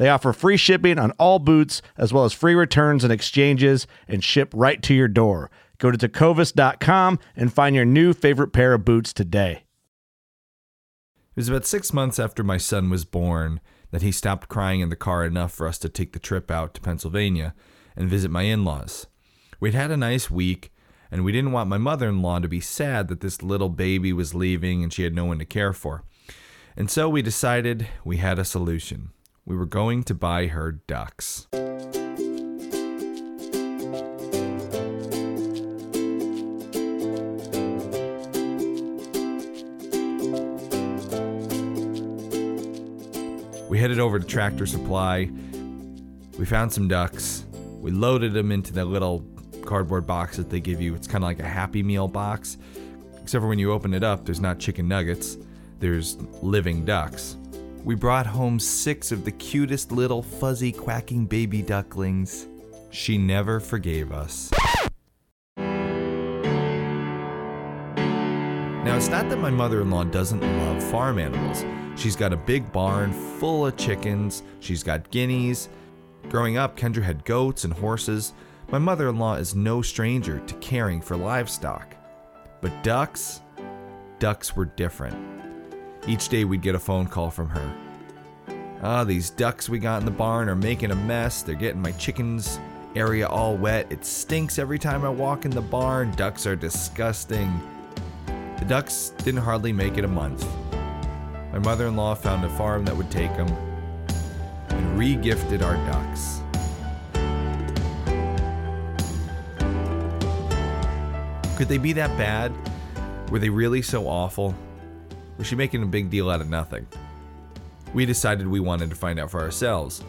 They offer free shipping on all boots, as well as free returns and exchanges, and ship right to your door. Go to tecovas.com and find your new favorite pair of boots today. It was about six months after my son was born that he stopped crying in the car enough for us to take the trip out to Pennsylvania and visit my in laws. We'd had a nice week, and we didn't want my mother in law to be sad that this little baby was leaving and she had no one to care for. And so we decided we had a solution. We were going to buy her ducks. We headed over to Tractor Supply. We found some ducks. We loaded them into the little cardboard box that they give you. It's kind of like a Happy Meal box, except for when you open it up, there's not chicken nuggets, there's living ducks. We brought home six of the cutest little fuzzy quacking baby ducklings. She never forgave us. Now, it's not that my mother in law doesn't love farm animals. She's got a big barn full of chickens, she's got guineas. Growing up, Kendra had goats and horses. My mother in law is no stranger to caring for livestock. But ducks? Ducks were different. Each day we'd get a phone call from her. Ah, these ducks we got in the barn are making a mess. They're getting my chickens area all wet. It stinks every time I walk in the barn. Ducks are disgusting. The ducks didn't hardly make it a month. My mother in law found a farm that would take them and re gifted our ducks. Could they be that bad? Were they really so awful? Was she making a big deal out of nothing? We decided we wanted to find out for ourselves.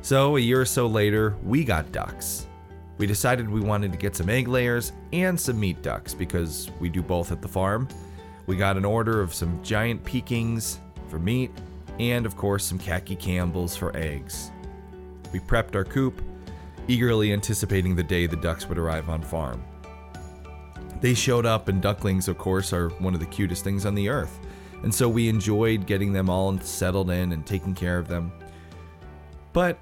So, a year or so later, we got ducks. We decided we wanted to get some egg layers and some meat ducks because we do both at the farm. We got an order of some giant Pekings for meat and, of course, some khaki Campbells for eggs. We prepped our coop, eagerly anticipating the day the ducks would arrive on farm. They showed up, and ducklings, of course, are one of the cutest things on the earth. And so we enjoyed getting them all settled in and taking care of them. But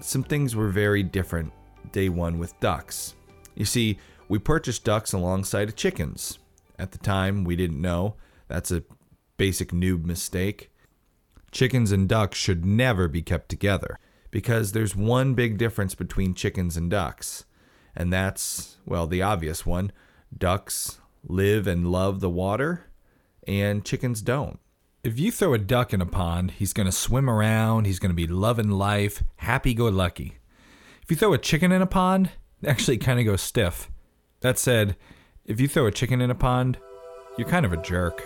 some things were very different day one with ducks. You see, we purchased ducks alongside of chickens. At the time, we didn't know. That's a basic noob mistake. Chickens and ducks should never be kept together because there's one big difference between chickens and ducks. And that's, well, the obvious one ducks live and love the water, and chickens don't. If you throw a duck in a pond, he's going to swim around, he's going to be loving life, happy go lucky. If you throw a chicken in a pond, it actually kind of goes stiff. That said, if you throw a chicken in a pond, you're kind of a jerk.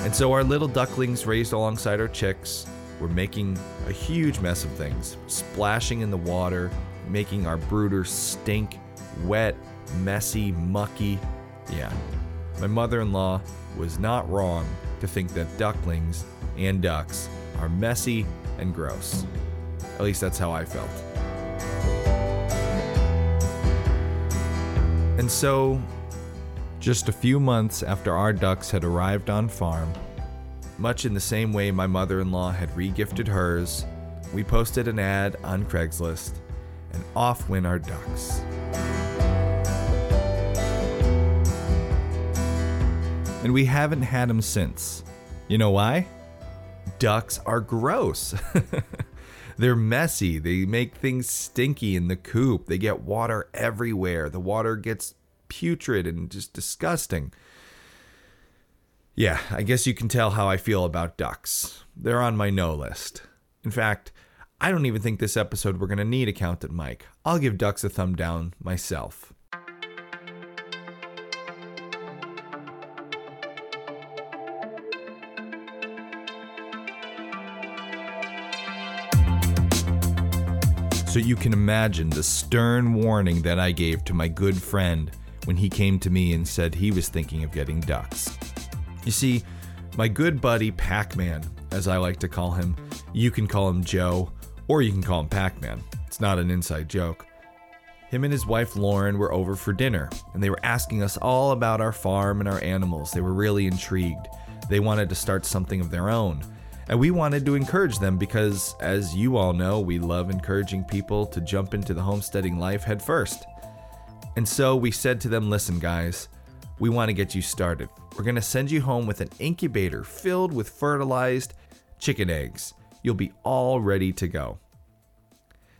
And so our little ducklings raised alongside our chicks were making a huge mess of things, splashing in the water, making our brooders stink, wet, messy, mucky. Yeah, my mother in law was not wrong to think that ducklings and ducks are messy and gross. At least that's how I felt. And so, just a few months after our ducks had arrived on farm, much in the same way my mother in law had regifted hers, we posted an ad on Craigslist and off went our ducks. And we haven't had them since. You know why? Ducks are gross. They're messy. They make things stinky in the coop. They get water everywhere. The water gets putrid and just disgusting. Yeah, I guess you can tell how I feel about ducks. They're on my no list. In fact, I don't even think this episode we're going to need a Accountant Mike. I'll give ducks a thumb down myself. So you can imagine the stern warning that I gave to my good friend when he came to me and said he was thinking of getting ducks. You see, my good buddy Pac Man, as I like to call him, you can call him Joe, or you can call him Pac Man. It's not an inside joke. Him and his wife Lauren were over for dinner, and they were asking us all about our farm and our animals. They were really intrigued. They wanted to start something of their own. And we wanted to encourage them because, as you all know, we love encouraging people to jump into the homesteading life head first. And so we said to them, listen, guys, we want to get you started. We're going to send you home with an incubator filled with fertilized chicken eggs. You'll be all ready to go.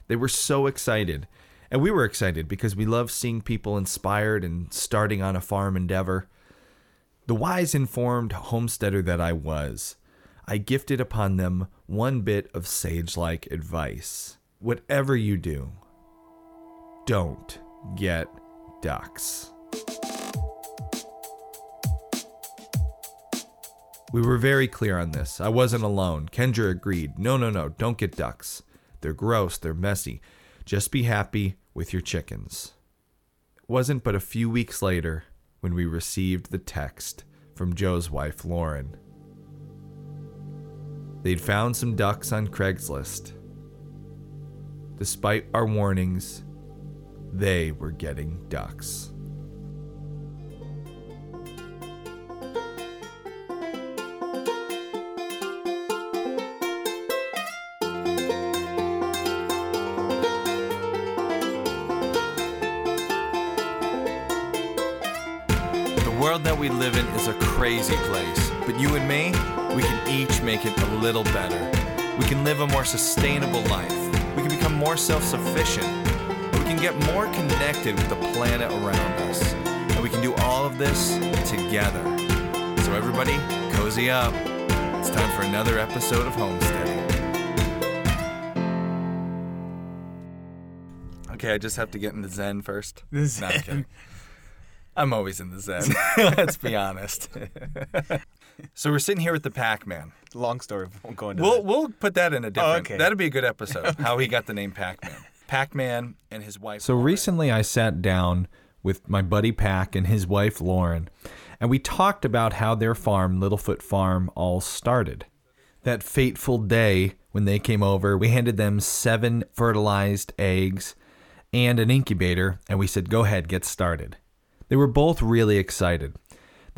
They were so excited. And we were excited because we love seeing people inspired and starting on a farm endeavor. The wise, informed homesteader that I was, I gifted upon them one bit of sage like advice. Whatever you do, don't get ducks. We were very clear on this. I wasn't alone. Kendra agreed. No, no, no, don't get ducks. They're gross, they're messy. Just be happy with your chickens. It wasn't but a few weeks later when we received the text from Joe's wife, Lauren. They'd found some ducks on Craigslist. Despite our warnings, they were getting ducks. The world that we live in is a crazy place, but you and me, make it a little better. We can live a more sustainable life. We can become more self sufficient. We can get more connected with the planet around us. And we can do all of this together. So, everybody, cozy up. It's time for another episode of Homesteading. Okay, I just have to get into Zen first. The No, I'm Zen. kidding. I'm always in the Zen. Let's be honest. so we're sitting here with the Pac-Man. Long story. Won't go into We'll that. we'll put that in a different. okay. That'd be a good episode. How he got the name Pac-Man. Pac-Man and his wife. So recently I sat down with my buddy Pac and his wife Lauren, and we talked about how their farm, Littlefoot Farm, all started. That fateful day when they came over, we handed them seven fertilized eggs and an incubator, and we said, Go ahead, get started. They were both really excited.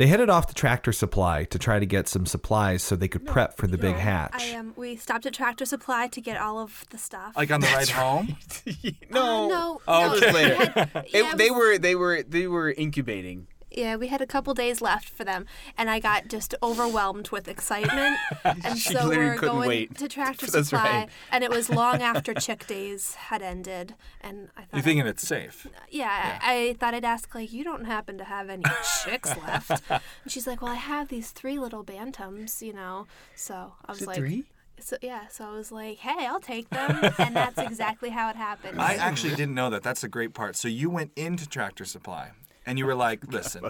They headed off to Tractor Supply to try to get some supplies so they could prep for the big hatch. I um, we stopped at Tractor Supply to get all of the stuff. like on the ride home. no. no, Oh, no, it later. we had- It- they were they were they were incubating. Yeah, we had a couple days left for them, and I got just overwhelmed with excitement, and She so we're couldn't going wait. to Tractor That's Supply, right. and it was long after Chick Days had ended, and I thought, You're thinking it's safe. yeah, I, I thought I'd ask like, you don't happen to have any chicks left? And she's like, well, I have these three little bantams, you know. So I was it like, three? So yeah, so I was like, hey, I'll take them, and that's exactly how it happened. I actually didn't know that. That's a great part. So you went into Tractor Supply and you were like, "Listen,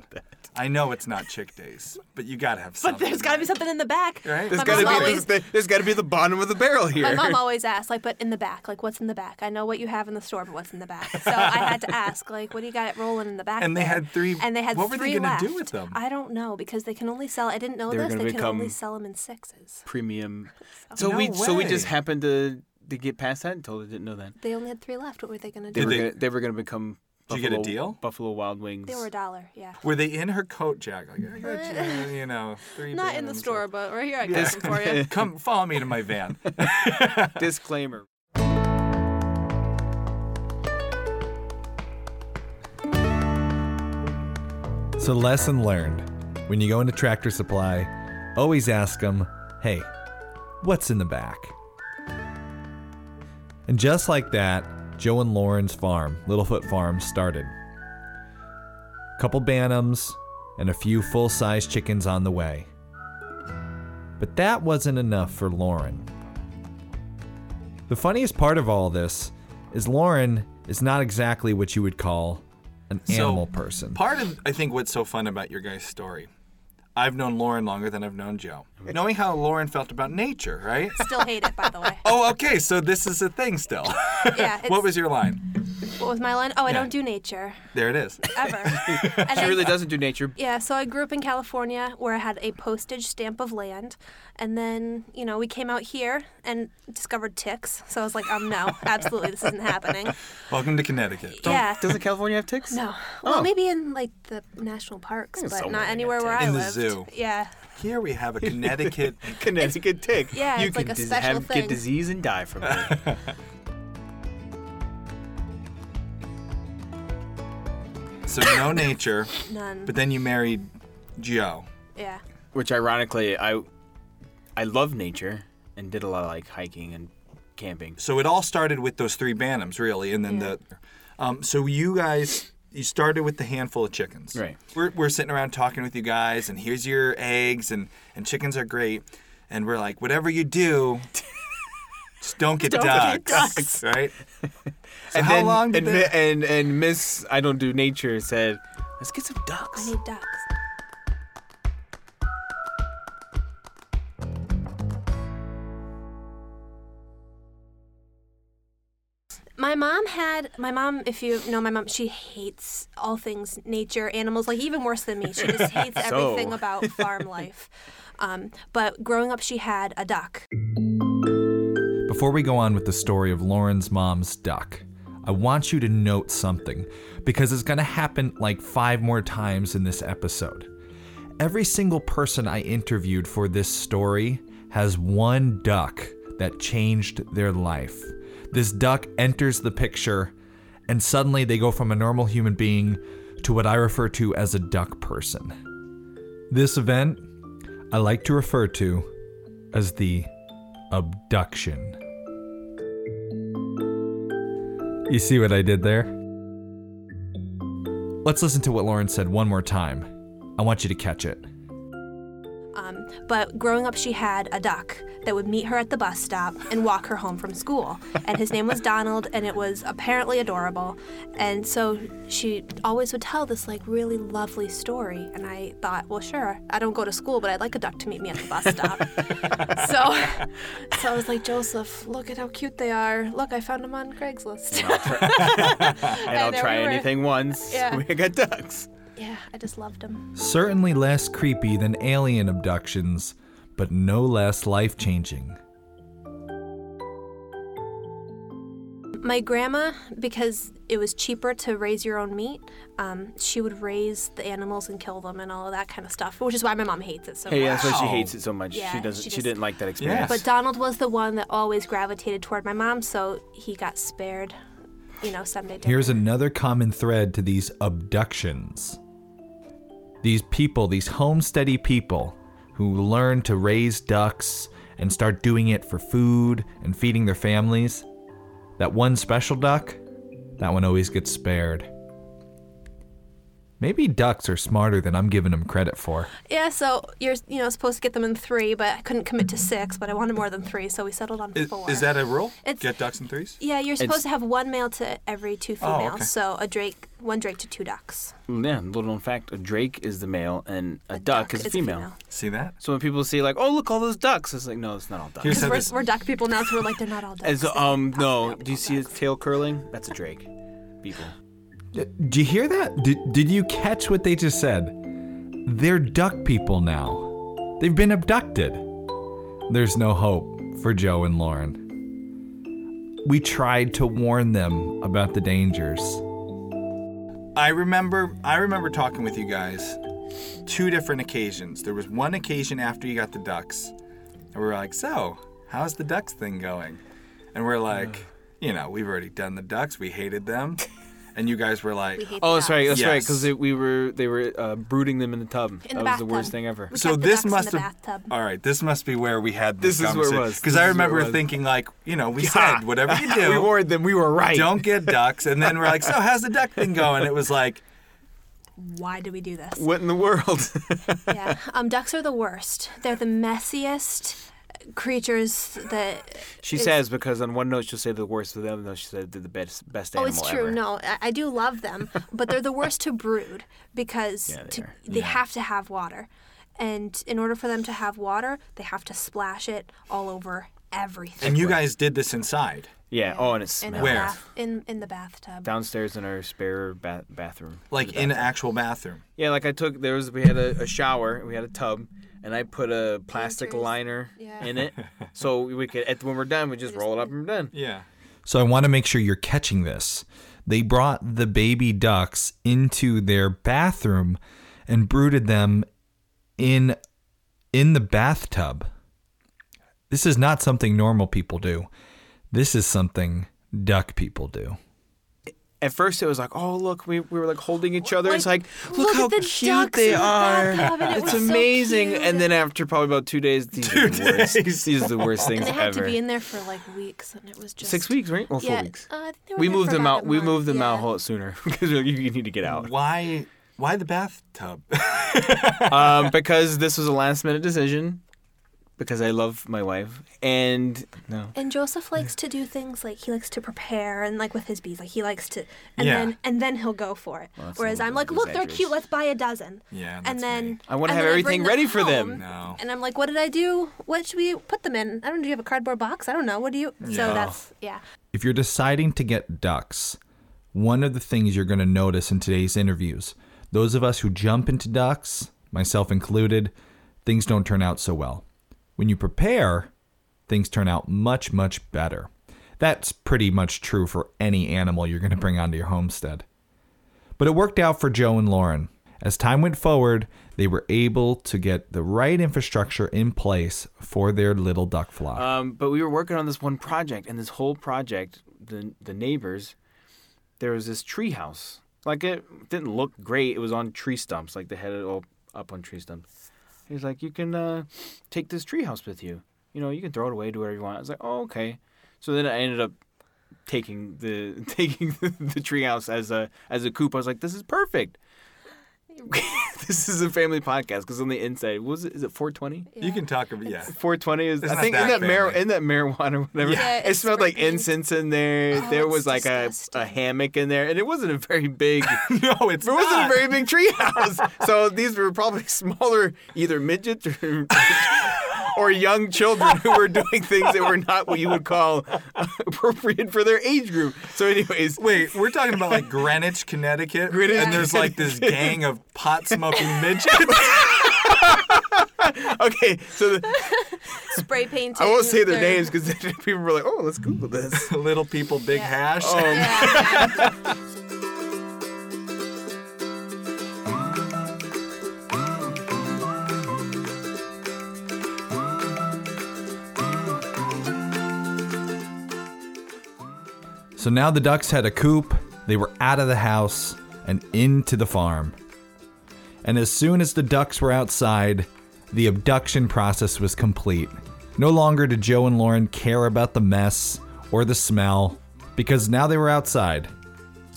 I know it's not Chick Days, but you gotta have something." But something." there's got to be something in the back. Right? There's My got to mom be always, there's, there's got to be the bottom of the barrel here. my mom always asks, like, but in the back, like, what's in the back? I know what you have in the store, but what's in the back? So I had to ask, like, what do you got rolling in the back? And they there? had three- And they had what were they three gonna left. do with them? I don't know because they can only sell. I didn't know They were this. gonna They can only become- sell them in sixes. Premium. So No we so we just way. happened to to get past that and totally didn't know that. They only had three left. What were they gonna They do? were they- gonna, they were going to become Did you get a deal? Buffalo Wild Wings. They were a dollar, yeah. Were they in her coat, Jack? Like, I got you, you know, three Not in the bananas. store, but right here I got some for you. Come, follow me to my van. Disclaimer. So, lesson learned when you go into Tractor Supply, always ask them, hey, what's in the back? And just like that, Joe and Lauren's farm, Littlefoot Farm, started. A couple bantams and a few full size chickens on the way. But that wasn't enough for Lauren. The funniest part of all this is Lauren is not exactly what you would call an So, animal person. Part of I think what's so fun about your guys' story, I've known Lauren longer than I've known Joe. Knowing how Lauren felt about nature, right? Still hate it, by the way. Oh, okay. So this is a thing still. Yeah. It's, what was your line? What was my line? Oh, I Yeah. don't do nature There it is. ever. and She I- really doesn't do nature. Yeah, so I grew up in California where I had a postage stamp of land. And then, you know, we came out here and discovered ticks. So I was like, um, no, absolutely, this isn't happening. Welcome to Connecticut. yeah. Doesn't California have ticks? No. Well, Oh. maybe in like the national parks, but somewhere not they got anywhere where I In the lived. zoo. Yeah. Here we have a Connecticut. Connecticut tick. Yeah, you it's can like a dis- special have, thing. get disease and die from it. So no nature, None. but then you married Joe. yeah. Which ironically, I I love nature and did a lot of like hiking and camping. So it all started with those three bantams, really, and then Yeah. the. Um, so you guys, you started with the handful of chickens. Right. We're, we're sitting around talking with you guys, and here's your eggs, and and chickens are great, and we're like, whatever you do, just don't get Don't ducks, get ducks. right? So and how then, long did and, that? Mi- and and Miss I don't do nature said, let's get some ducks." I need ducks. My mom had my mom. If you know my mom, she hates all things nature, animals, like even worse than me. She just hates everything So. about farm life. Um, but growing up, she had a duck. Before we go on with the story of Lauren's mom's duck, I want you to note something because it's going to happen like five more times in this episode. Every single person I interviewed for this story has one duck that changed their life. This duck enters the picture, and suddenly they go from a normal human being to what I refer to as a duck person. This event I like to refer to as the abduction. You see what I did there? Let's listen to what Lauren said one more time. I want you to catch it. Um, but growing up, she had a duck that would meet her at the bus stop and walk her home from school. And his name was Donald, and it was apparently adorable. And so she always would tell this like really lovely story. And I thought, well, sure, I don't go to school, but I'd like a duck to meet me at the bus stop. so, so I was like, Joseph, look at how cute they are. Look, I found them on Craigslist. And I'll there try we were. anything once. Yeah. We got ducks. Yeah, I just loved them. Certainly less creepy than alien abductions, but no less life changing. My grandma, because it was cheaper to raise your own meat, um, she would raise the animals and kill them and all of that kind of stuff, which is why my mom hates it so Hey, much. that's why she hates it so much. Yeah, she doesn't. she She, just- didn't like that experience. But Donald was the one that always gravitated toward my mom, so he got spared, you know, Sunday dinner. Here's another common thread to these abductions. These people, these homesteady people who learn to raise ducks and start doing it for food and feeding their families, that one special duck, that one always gets spared. Maybe ducks are smarter than I'm giving them credit for. Yeah, so you're you know supposed to get them in three, but I couldn't commit to six, but I wanted more than three, so we settled on Is, four. is that a rule? It's- Get ducks in threes? yeah, you're supposed It's- to have one male to every two females, okay. so a drake, one drake to two ducks. yeah, little known fact: a drake is the male and a, duck, is a female. See that? So when people see like, "Oh, look, all those ducks," it's like, no, it's not all ducks. Because we're, this. we're duck people now, so we're like they're not all ducks. As um, no, do you all see his tail curling? That's a drake. People. Did you hear that? Did, did you catch what they just said? They're duck people now. They've been abducted. There's no hope for Joe and Lauren. We tried to warn them about the dangers. I remember I remember talking with you guys two different occasions. There was one occasion after you got the ducks, and we were like, "So, how's the ducks thing going?" And we're like, "You know, we've already done the ducks. We hated them." And you guys were like, We Oh, that's right. ducks. That's right. Because we were they were uh, brooding them in the tub. In that the was bathtub. the worst thing ever. We So kept this ducks must in the have. bathtub. All right, this must be where we had this. This is where it was. Because I is where it remember thinking like, you know, we Yeah. said whatever you do, we warned them. We were right. don't get ducks. And then we're like, so how's the duck thing going? It was like, Why did we do this? What in the world? yeah. Um, ducks are the worst. They're the messiest creatures that. she It's- says because on one note she'll say the worst, but the other note she said they're the best best animal. Oh, it's true. ever. No, I, I do love them, but they're the worst to brood because Yeah, they to, are. they have to have water, and in order for them to have water, they have to splash it all over everything. and you guys did this inside. Yeah. Oh, and it in, smells. a Where? bath, in in the bathtub. Downstairs in our spare ba- bathroom. Like in an actual bathroom. Yeah, like I took there was we had a, a shower, we had a tub, and I put a plastic Painters. liner Yeah. in it, so we could at, when we're done we just roll it up and we're done. Yeah. So I want to make sure you're catching this. They brought the baby ducks into their bathroom and brooded them in in the bathtub. This is not something normal people do. This is something duck people do. At first it was like, oh look, we, we were like holding each other. it's Like, like, look, look how the cute they are. it It's was so amazing. and then after probably about two days, these are the worst. days. These are the worst things and they had to be in there for like weeks, and it was just Six weeks, right? Or four yeah, weeks. uh, I think they were we moved them out. We month, moved them out a yeah. whole lot sooner because you you need to get out. Why? Why the bathtub? um, because this was a last minute decision. Because I love my wife, and no, And Joseph likes to do things like he likes to prepare and like with his bees, like he likes to, and Yeah. then and then he'll go for it. that's a Whereas I'm like like, look, they're cute. Let's buy a dozen. Yeah, and then me. I wanna have everything ready them for them. No. And I'm like, what did I do? What should we put them in? I don't know. Do you have a cardboard box? I don't know. What do you? So that's yeah. If you're deciding to get ducks, one of the things you're going to notice in today's interviews, those of us who jump into ducks, myself included, things don't turn out so well. When you prepare, things turn out much, much better. That's pretty much true for any animal you're going to bring onto your homestead. But it worked out for Joe and Lauren. As time went forward, they were able to get the right infrastructure in place for their little duck flock. Um, but we were working on this one project, and this whole project, the the neighbors, there was this tree house. Like it didn't look great. It was on tree stumps. Like they had it all up on tree stumps. He's like, you can uh, take this treehouse with you. You know, you can throw it away, do whatever you want. I was like, oh okay. So then I ended up taking the taking the, the tree house as a as a coop. I was like, this is perfect. this is a family podcast because on the inside, was it? Is it 420? You can talk about yeah. 420 is. It's I think in that mar- in that marijuana or whatever. Yeah, it smelled like incense in there. Oh, there was like a, a hammock in there, and it wasn't a very big. No, it's it wasn't not. a very big tree house. so these were probably smaller, either midgets or. Or young children who were doing things that were not what you would call appropriate for their age group. So, anyways, Wait, we're talking about like Greenwich, Connecticut, Greenwich, and there's like this gang of pot smoking midgets. okay, so the, Spray painting. I won't say their or- names because people were like, "Oh, let's Google this." Little people, big hash. Oh, Yeah. So now the ducks had a coop, they were out of the house and into the farm. And as soon as the ducks were outside, the abduction process was complete. No longer did Joe and Lauren care about the mess or the smell because now they were outside.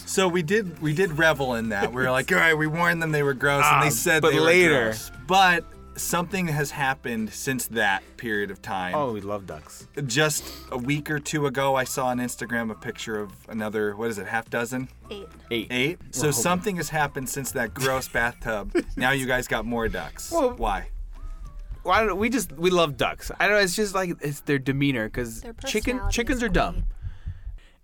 So we did we did revel in that. We were like, all right, we warned them they were gross, and Ah, they said but they were later- gross. But something has happened since that period of time. oh, we love ducks. Just a week or two ago, I saw on Instagram a picture of another what is it, half dozen, Eight. Eight. eight. So something has happened since that gross bathtub. Now you guys got more ducks. Well- Why? Well, I don't know. We just we love ducks. I don't know. It's just like it's their demeanor because chicken chickens are dumb.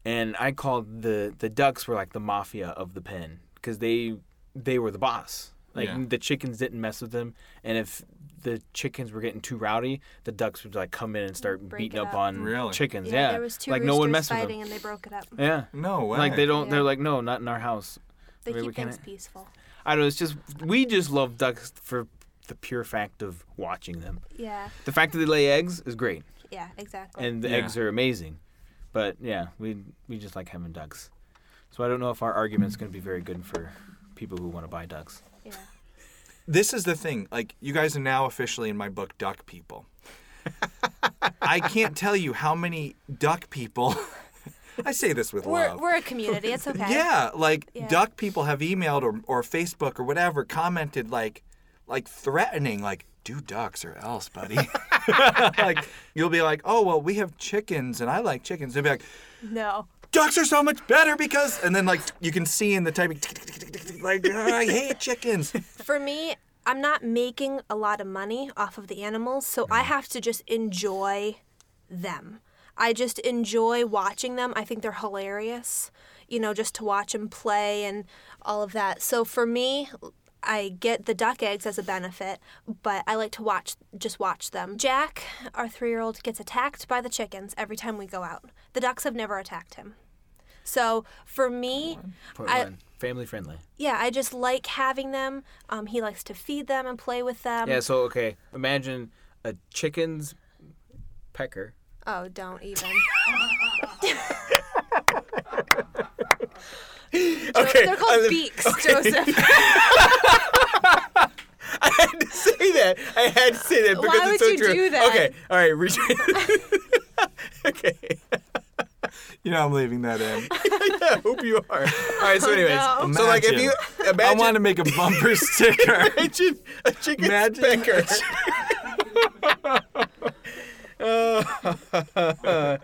And I called the the ducks were like the mafia of the pen because they they were the boss. Like Yeah. the chickens didn't mess with them, and if the chickens were getting too rowdy, the ducks would like come in and start Break beating up up. on Really? chickens. Yeah, Yeah, there was two like no one roosters messed with fighting them. and they broke it up. Yeah, No way. like they don't. Yeah. They're like no, not in our house. They Maybe we keep things peaceful. I don't know. It's just we just love ducks for the pure fact of watching them. Yeah, The fact that they lay eggs is great, yeah, exactly. and the Yeah. eggs are amazing. But yeah, we we just like having ducks. So I don't know if our argument's going to be very good for people who want to buy ducks. Yeah. This is the thing. Like, you guys are now officially in my book, duck people. I can't tell you how many duck people. I say this with We're love. we're a community. It's okay. Yeah, like Yeah. duck people have emailed or, or Facebook or whatever commented like like threatening like do ducks or else, buddy. like you'll be like, "Oh, well, we have chickens and I like chickens." They'll be like, No. "Ducks are so much better because..." And then like you can see in the typing like, "Oh, "I hate chickens." For me, I'm not making a lot of money off of the animals, so I have to just enjoy them. I just enjoy watching them. I think they're hilarious, you know, just to watch them play and all of that. So for me, I get the duck eggs as a benefit, but I like to watch just watch them. Jack, our 3-year-old, gets attacked by the chickens every time we go out. The ducks have never attacked him. So for me, I- family friendly. yeah, I just like having them. Um, he likes to feed them and play with them. Yeah. So okay, imagine a chicken's pecker. Oh, don't even. Okay, They're I called live- beaks, Joseph. I had to say that. I had to say that Why because would it's so you true. do that? Okay, all right, reach. okay, You know I'm leaving that in. I hope you are. All right, so oh, anyways, no. so like if you Imagine. I want to make a bumper sticker. imagine a chicken's Imagine- pecker. Uh,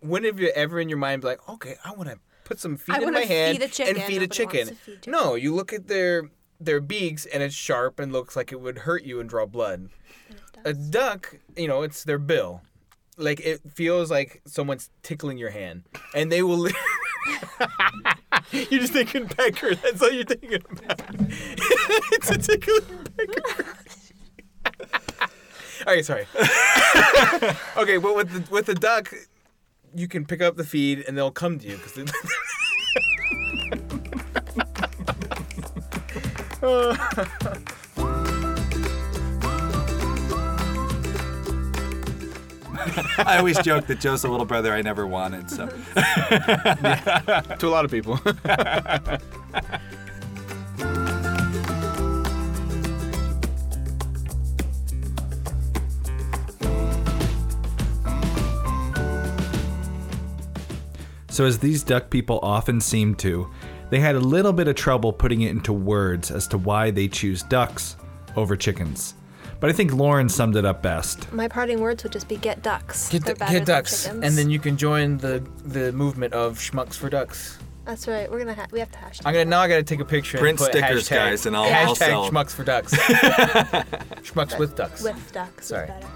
when have you ever in your mind be like, okay, I want to put some feet I in my hand feed and feed a Nobody wants chicken? feed. No, you look at their their beaks and it's sharp and looks like it would hurt you and draw blood. A duck, you know, it's their bill. Like it feels like someone's tickling your hand, and they will. li- you're just thinking pecker. That's all you're thinking about. it's a tickling pecker. all right, sorry. okay, but with the with the duck, you can pick up the feed and they'll come to you because. I always joke that Joe's the little brother I never wanted. So to a lot of people. So, as these duck people often seem to, they had a little bit of trouble putting it into words as to why they choose ducks over chickens. But I think Lauren summed it up best. My parting words would just be get ducks. Get, They're the, better get than ducks, chickens. and then you can join the the movement of schmucks for ducks. That's right. We're gonna ha- we have to hashtag. I'm gonna now. I gotta take a picture. Print and put stickers, hashtag, guys, and I'll- I'll hashtag sell 'em. schmucks for ducks. schmucks with ducks. with ducks. is Sorry. better.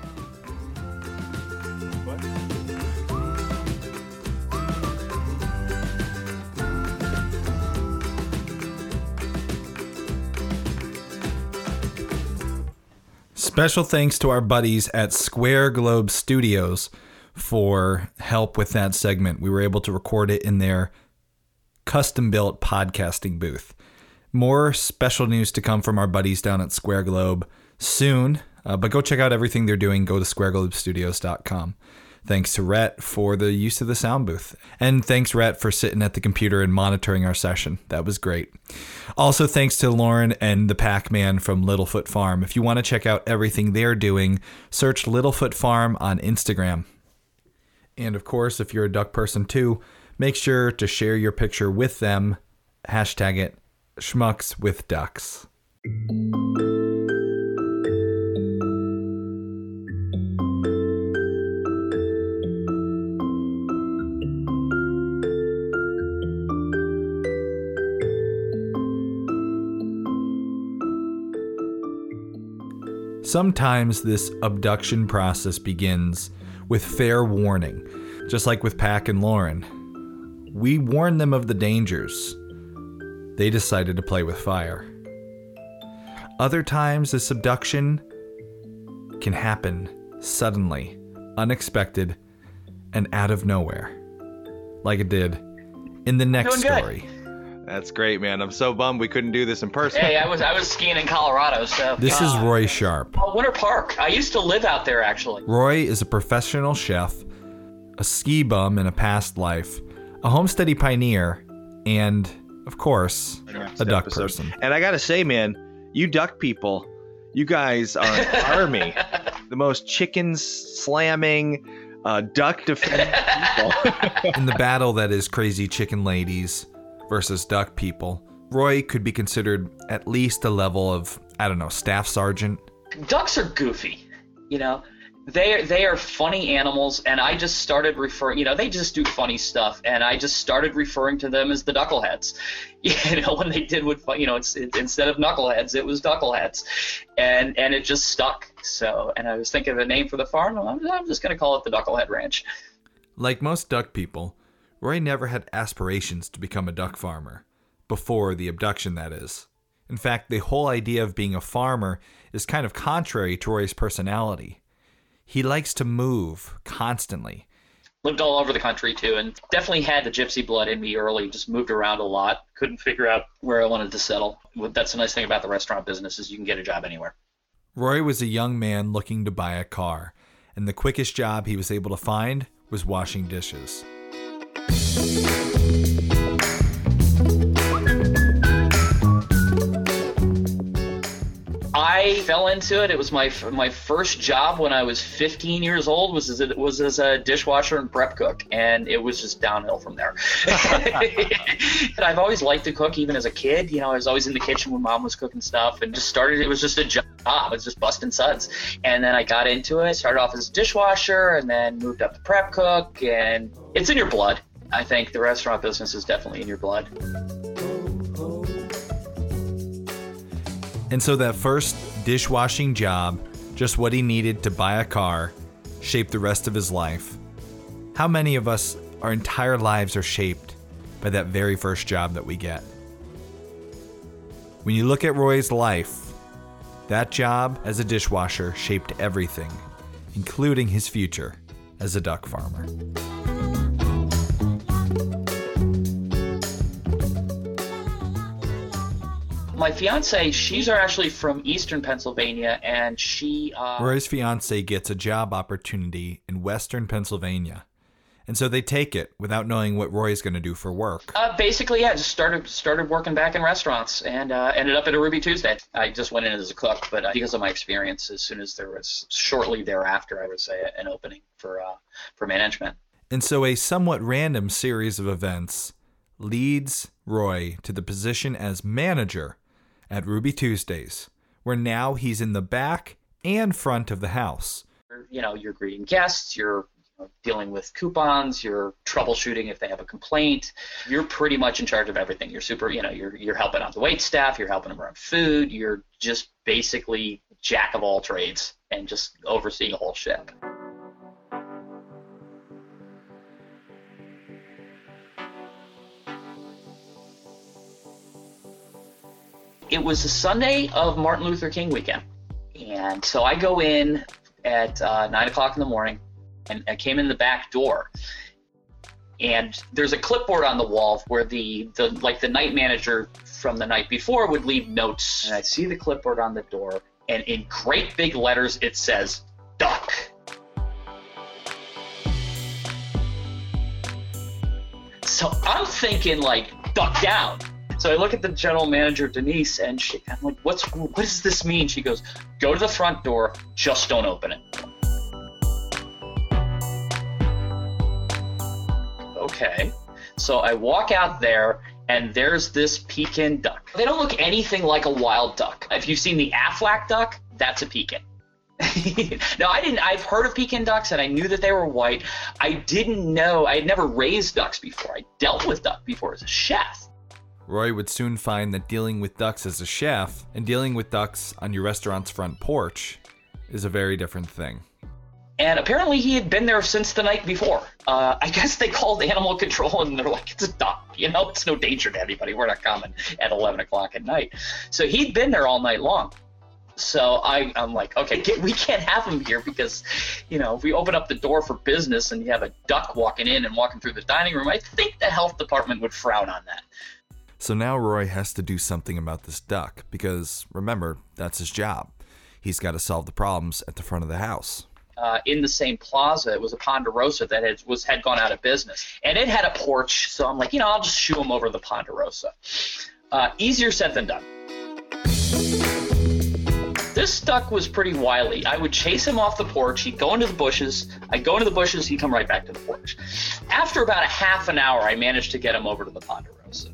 Special thanks to our buddies at Square Globe Studios for help with that segment. We were able to record it in their custom built podcasting booth. More special news to come from our buddies down at Square Globe soon, uh, but go check out everything they're doing. Go to squareglobestudios.com. Thanks to Rhett for the use of the sound booth. And thanks, Rhett, for sitting at the computer and monitoring our session. That was great. Also, thanks to Lauren and the Pac Man from Littlefoot Farm. If you want to check out everything they're doing, search Littlefoot Farm on Instagram. And of course, if you're a duck person too, make sure to share your picture with them. Hashtag it schmucks with ducks. Sometimes this abduction process begins with fair warning, just like with Pac and Lauren. We warned them of the dangers. They decided to play with fire. Other times, this abduction can happen suddenly, unexpected, and out of nowhere, like it did in the next story. That's great, man. I'm so bummed we couldn't do this in person. Hey, I was I was skiing in Colorado, so This is Roy Sharp. oh, Winter Park. I used to live out there actually. Roy is a professional chef, a ski bum in a past life, a homesteady pioneer, and, of course, a duck episode. person. And I gotta say, man, you duck people, you guys are an army. The most chicken slamming, uh, duck defending people. In the battle that is crazy chicken ladies versus duck people, Roy could be considered at least a level of, I don't know, staff sergeant. Ducks are goofy, you know. They they are funny animals, and I just started referring. You know, they just do funny stuff, and I just started referring to them as the duckleheads. You know, when they did with you know, it's it, instead of knuckleheads, it was duckleheads, and and it just stuck. So, and I was thinking of a name for the farm. I'm, I'm just gonna call it the Ducklehead Ranch. Like most duck people, Roy never had aspirations to become a duck farmer. Before the abduction, that is. In fact, the whole idea of being a farmer is kind of contrary to Roy's personality. He likes to move constantly. lived all over the country too, and definitely had the gypsy blood in me early. Just moved around a lot. Couldn't figure out where I wanted to settle. That's the nice thing about the restaurant business is you can get a job anywhere. Roy was a young man looking to buy a car, and the quickest job he was able to find was washing dishes. Música I fell into it. It was my my first job when I was 15 years old. Was as a, was as a dishwasher and prep cook, and it was just downhill from there. and I've always liked to cook, even as a kid. You know, I was always in the kitchen when mom was cooking stuff, and just started. It was just a job. It was just busting suds, and then I got into it. Started off as a dishwasher, and then moved up to prep cook, and it's in your blood. I think the restaurant business is definitely in your blood. And so that first dishwashing job, just what he needed to buy a car, shaped the rest of his life. How many of us, our entire lives are shaped by that very first job that we get? When you look at Roy's life, that job as a dishwasher shaped everything, including his future as a duck farmer. My fiance, she's actually from Eastern Pennsylvania, and she. Uh, Roy's fiance gets a job opportunity in Western Pennsylvania. And so they take it without knowing what Roy's going to do for work. Uh, basically, yeah, just started started working back in restaurants and uh, ended up at a Ruby Tuesday. I just went in as a cook, but uh, because of my experience, as soon as there was shortly thereafter, I would say an opening for uh, for management. And so a somewhat random series of events leads Roy to the position as manager at Ruby Tuesdays, where now he's in the back and front of the house. You know, you're greeting guests, you're dealing with coupons, you're troubleshooting if they have a complaint. You're pretty much in charge of everything. You're super, you know, you're you're helping out the wait staff, you're helping them run food, you're just basically jack of all trades and just overseeing a whole ship. It was a Sunday of Martin Luther King weekend. And so I go in at uh, 9 o'clock in the morning and I came in the back door. And there's a clipboard on the wall where the, the like the night manager from the night before would leave notes. And I see the clipboard on the door, and in great big letters it says duck. So I'm thinking like duck down. So I look at the general manager Denise, and she, I'm like, "What's what does this mean?" She goes, "Go to the front door, just don't open it." Okay. So I walk out there, and there's this pekin duck. They don't look anything like a wild duck. If you've seen the Aflac duck, that's a pekin. no, I didn't. I've heard of Pekin ducks and I knew that they were white. I didn't know. I had never raised ducks before. I dealt with duck before as a chef. Roy would soon find that dealing with ducks as a chef and dealing with ducks on your restaurant's front porch is a very different thing. And apparently he had been there since the night before. Uh, I guess they called animal control and they're like, it's a duck, you know, it's no danger to anybody. We're not coming at 11 o'clock at night. So he'd been there all night long. So I, I'm like, okay, get, we can't have him here because, you know, if we open up the door for business and you have a duck walking in and walking through the dining room, I think the health department would frown on that. So now Roy has to do something about this duck because remember, that's his job. He's got to solve the problems at the front of the house. uh, in the same plaza. It was a Ponderosa that had was had gone out of business, and it had a porch. So I'm like, you know, I'll just shoo him over the Ponderosa. Uh, easier said than done. This duck was pretty wily. I would chase him off the porch. He'd go into the bushes. I'd go into the bushes. He'd come right back to the porch. After about a half an hour, I managed to get him over to the Ponderosa.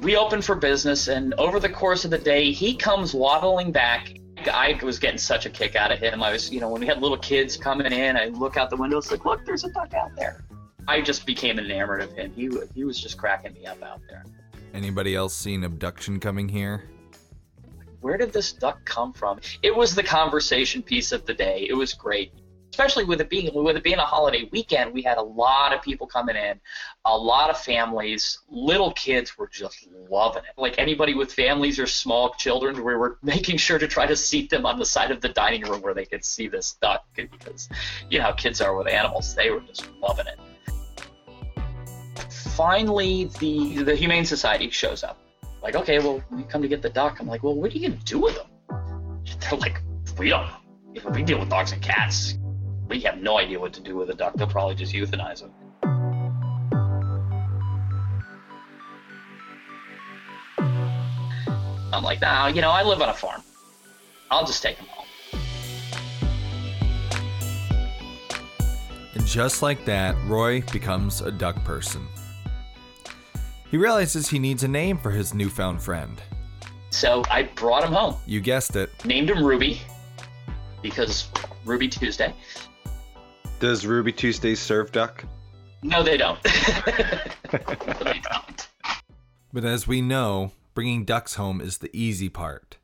We opened for business, and over the course of the day, he comes waddling back. I was getting such a kick out of him. I was, you know, when we had little kids coming in, I look out the window, it's like, look, there's a duck out there. I just became enamored of him. He he was just cracking me up out there. Anybody else seen abduction coming here? Where did this duck come from? It was the conversation piece of the day. It was great. Especially with it being with it being a holiday weekend, we had a lot of people coming in, a lot of families. Little kids were just loving it. Like anybody with families or small children, we were making sure to try to seat them on the side of the dining room where they could see this duck because you know how kids are with animals. They were just loving it. Finally, the the Humane Society shows up. Like, okay, well, we come to get the duck. I'm like, well, what are you gonna do with them? They're like, we don't. We deal with dogs and cats, we have no idea what to do with a duck. They'll probably just euthanize him. I'm like, nah, you know, I live on a farm. I'll just take him home. And just like that, Roy becomes a duck person. He realizes he needs a name for his newfound friend. So I brought him home. You guessed it. Named him Ruby because Ruby Tuesday. Does Ruby Tuesdays serve duck? No, they don't. they don't. But as we know, bringing ducks home is the easy part.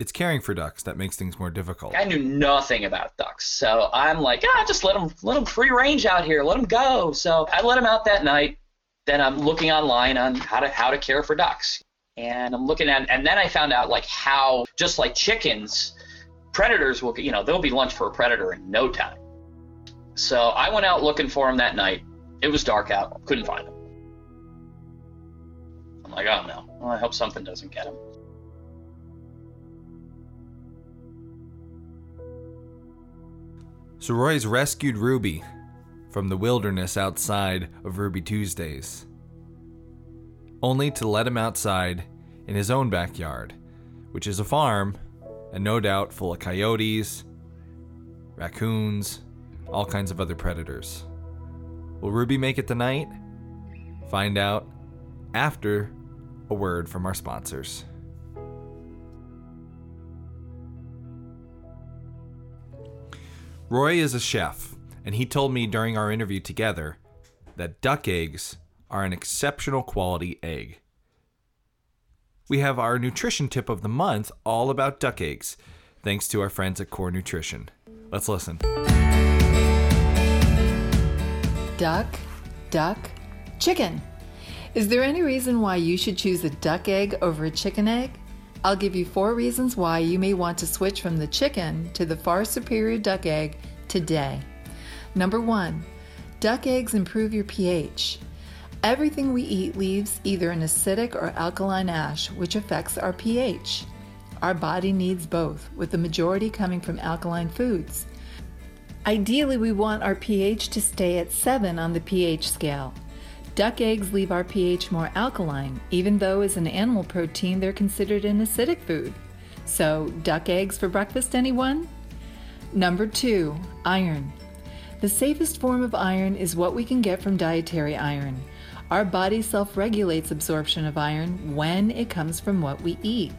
It's caring for ducks that makes things more difficult. I knew nothing about ducks, so I'm like, ah, just let them let them free range out here, let them go. So I let them out that night. Then I'm looking online on how to how to care for ducks, and I'm looking at, and then I found out like how just like chickens, predators will you know they'll be lunch for a predator in no time. So I went out looking for him that night. It was dark out, couldn't find him. I'm like, oh no, well, I hope something doesn't get him. So Roy's rescued Ruby from the wilderness outside of Ruby Tuesdays, only to let him outside in his own backyard, which is a farm and no doubt full of coyotes, raccoons, all kinds of other predators. Will Ruby make it tonight? Find out after a word from our sponsors. Roy is a chef, and he told me during our interview together that duck eggs are an exceptional quality egg. We have our nutrition tip of the month all about duck eggs, thanks to our friends at Core Nutrition. Let's listen. Duck, duck, chicken. Is there any reason why you should choose a duck egg over a chicken egg? I'll give you four reasons why you may want to switch from the chicken to the far superior duck egg today. Number one, duck eggs improve your pH. Everything we eat leaves either an acidic or alkaline ash, which affects our pH. Our body needs both, with the majority coming from alkaline foods. Ideally, we want our pH to stay at 7 on the pH scale. Duck eggs leave our pH more alkaline, even though as an animal protein they're considered an acidic food. So, duck eggs for breakfast, anyone? Number 2. Iron. The safest form of iron is what we can get from dietary iron. Our body self regulates absorption of iron when it comes from what we eat.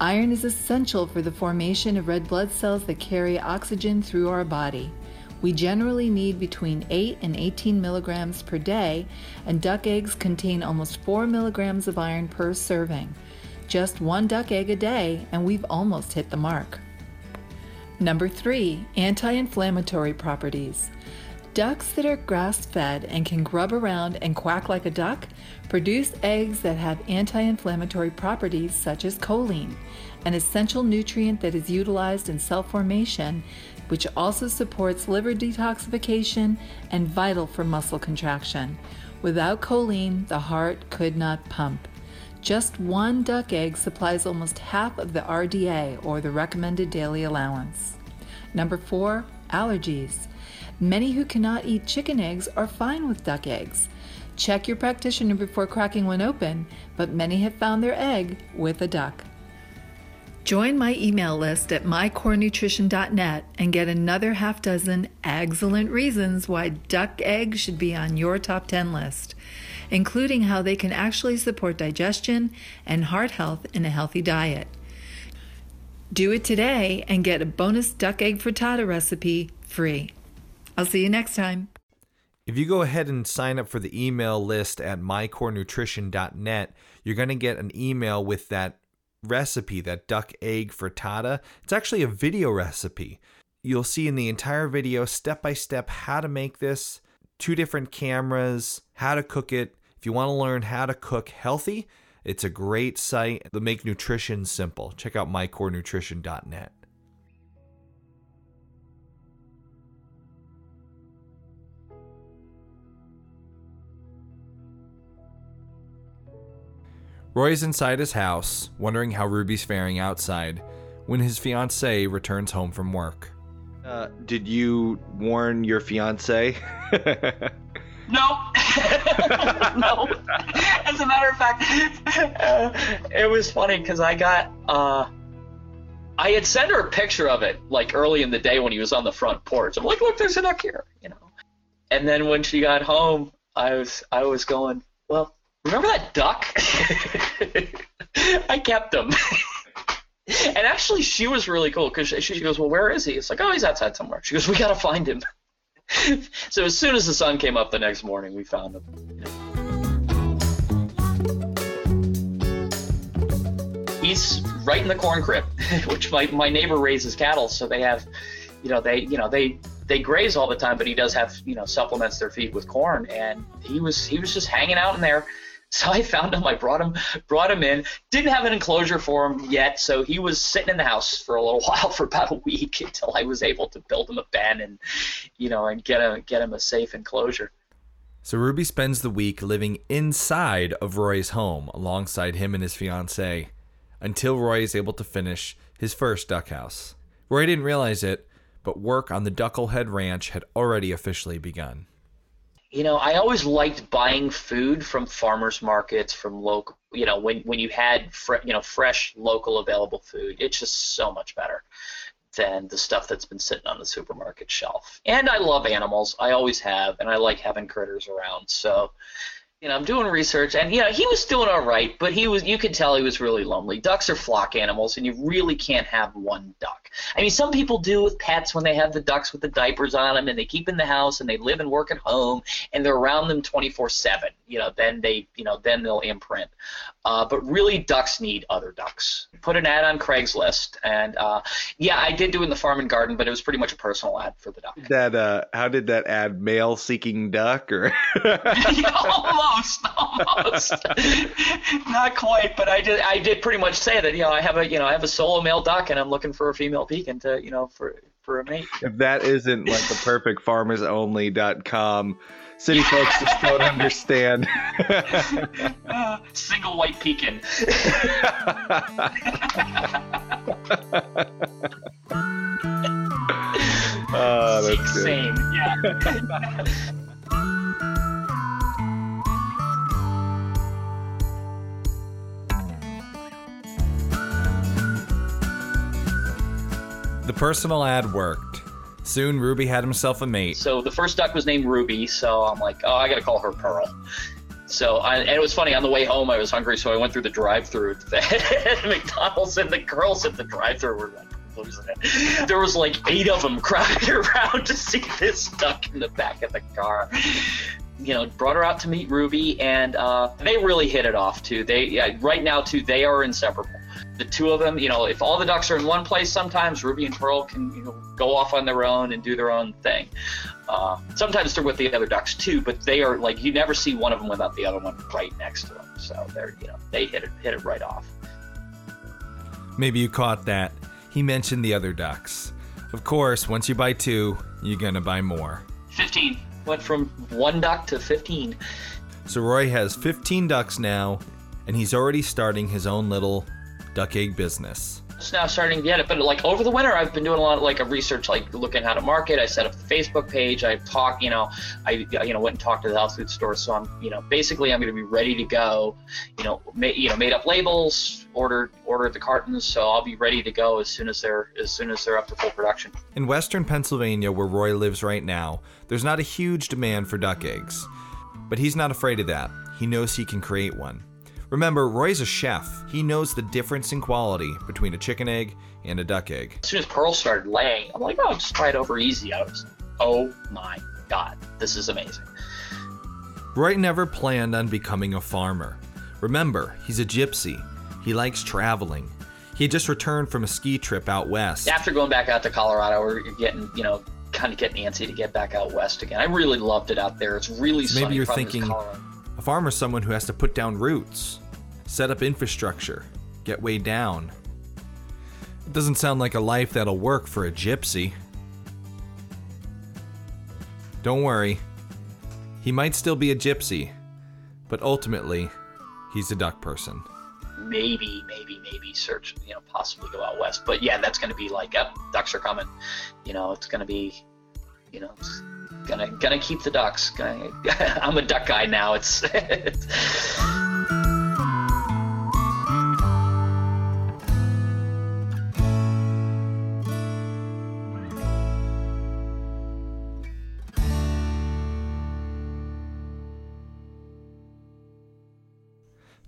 Iron is essential for the formation of red blood cells that carry oxygen through our body. We generally need between 8 and 18 milligrams per day, and duck eggs contain almost 4 milligrams of iron per serving. Just one duck egg a day, and we've almost hit the mark. Number 3. Anti inflammatory properties. Ducks that are grass fed and can grub around and quack like a duck produce eggs that have anti inflammatory properties such as choline, an essential nutrient that is utilized in cell formation, which also supports liver detoxification and vital for muscle contraction. Without choline, the heart could not pump. Just one duck egg supplies almost half of the RDA, or the recommended daily allowance. Number four, allergies. Many who cannot eat chicken eggs are fine with duck eggs. Check your practitioner before cracking one open, but many have found their egg with a duck. Join my email list at mycorenutrition.net and get another half dozen excellent reasons why duck eggs should be on your top 10 list, including how they can actually support digestion and heart health in a healthy diet. Do it today and get a bonus duck egg frittata recipe free. I'll see you next time. If you go ahead and sign up for the email list at mycorenutrition.net, you're going to get an email with that recipe, that duck egg frittata. It's actually a video recipe. You'll see in the entire video, step by step, how to make this, two different cameras, how to cook it. If you want to learn how to cook healthy, it's a great site to make nutrition simple. Check out mycorenutrition.net. Roy's inside his house, wondering how Ruby's faring outside, when his fiancee returns home from work. Uh, did you warn your fiance? No, no. As a matter of fact, uh, it was funny because I got, uh, I had sent her a picture of it like early in the day when he was on the front porch. I'm like, look, there's a duck here, you know. And then when she got home, I was, I was going, well, remember that duck? I kept him. and actually, she was really cool because she, she goes, well, where is he? It's like, oh, he's outside somewhere. She goes, we gotta find him. so as soon as the sun came up the next morning, we found him. He's right in the corn crib, which my, my neighbor raises cattle, so they have, you know, they you know they they graze all the time, but he does have you know supplements their feed with corn, and he was he was just hanging out in there. So I found him. I brought him brought him in. Didn't have an enclosure for him yet, so he was sitting in the house for a little while, for about a week, until I was able to build him a pen and, you know, and get him get him a safe enclosure. So Ruby spends the week living inside of Roy's home alongside him and his fiancee until Roy is able to finish his first duck house. Roy didn't realize it, but work on the Ducklehead Ranch had already officially begun. You know, I always liked buying food from farmers markets, from local. You know, when when you had fre- you know fresh, local, available food, it's just so much better than the stuff that's been sitting on the supermarket shelf. And I love animals. I always have, and I like having critters around. So, you know, I'm doing research, and you know, he was doing all right, but he was. You could tell he was really lonely. Ducks are flock animals, and you really can't have one duck. I mean, some people do with pets when they have the ducks with the diapers on them, and they keep in the house, and they live and work at home, and they're around them 24/7. You know, then they, you know, then they'll imprint. Uh, but really, ducks need other ducks. Put an ad on Craigslist, and uh, yeah, I did do it in the farm and garden, but it was pretty much a personal ad for the duck. that uh, how did that add male seeking duck or? almost, almost, not quite, but I did. I did pretty much say that. You know, I have a, you know, I have a solo male duck, and I'm looking for a female pekin to, you know, for for a mate. if that isn't like the perfect farmersonly.com, city folks just don't understand. Uh, single white pekin. oh, that's good. Same, yeah. The personal ad worked. Soon, Ruby had himself a mate. So the first duck was named Ruby, so I'm like, oh, I gotta call her Pearl. So I, and it was funny on the way home I was hungry, so I went through the drive-through at McDonald's, and the girls at the drive-through were like losing it. There was like eight of them crowded around to see this duck in the back of the car. You know, brought her out to meet Ruby, and uh, they really hit it off too. They yeah, right now too, they are inseparable. The two of them, you know, if all the ducks are in one place, sometimes Ruby and Pearl can you know go off on their own and do their own thing. Uh, sometimes they're with the other ducks too, but they are like you never see one of them without the other one right next to them. So they're you know they hit it hit it right off. Maybe you caught that. He mentioned the other ducks. Of course, once you buy two, you're gonna buy more. Fifteen went from one duck to fifteen. So Roy has 15 ducks now, and he's already starting his own little duck egg business. Just now starting to get it, but like over the winter, I've been doing a lot of like a research, like looking how to market. I set up the Facebook page. I talked, you know, I you know went and talked to the health food store. So I'm, you know, basically I'm going to be ready to go. You know, ma- you know, made up labels, ordered ordered the cartons, so I'll be ready to go as soon as they're as soon as they're up to full production. In western Pennsylvania, where Roy lives right now, there's not a huge demand for duck eggs. But he's not afraid of that. He knows he can create one. Remember, Roy's a chef. He knows the difference in quality between a chicken egg and a duck egg. As soon as Pearl started laying, I'm like, oh, just try it over easy. I was, oh my god, this is amazing. Roy never planned on becoming a farmer. Remember, he's a gypsy. He likes traveling. He had just returned from a ski trip out west. After going back out to Colorado, we're getting, you know, kind of getting antsy to get back out west again. I really loved it out there. It's really So maybe you're thinking a farmer's someone who has to put down roots, set up infrastructure, get way down. It doesn't sound like a life that'll work for a gypsy. Don't worry. He might still be a gypsy, but ultimately, he's a duck person. maybe, maybe, maybe search, you know, possibly go out west. But yeah, that's going to be like, ducks are coming. You know, it's going to be, you know, it's gonna gonna keep the ducks. Gonna, I'm a duck guy now. It's,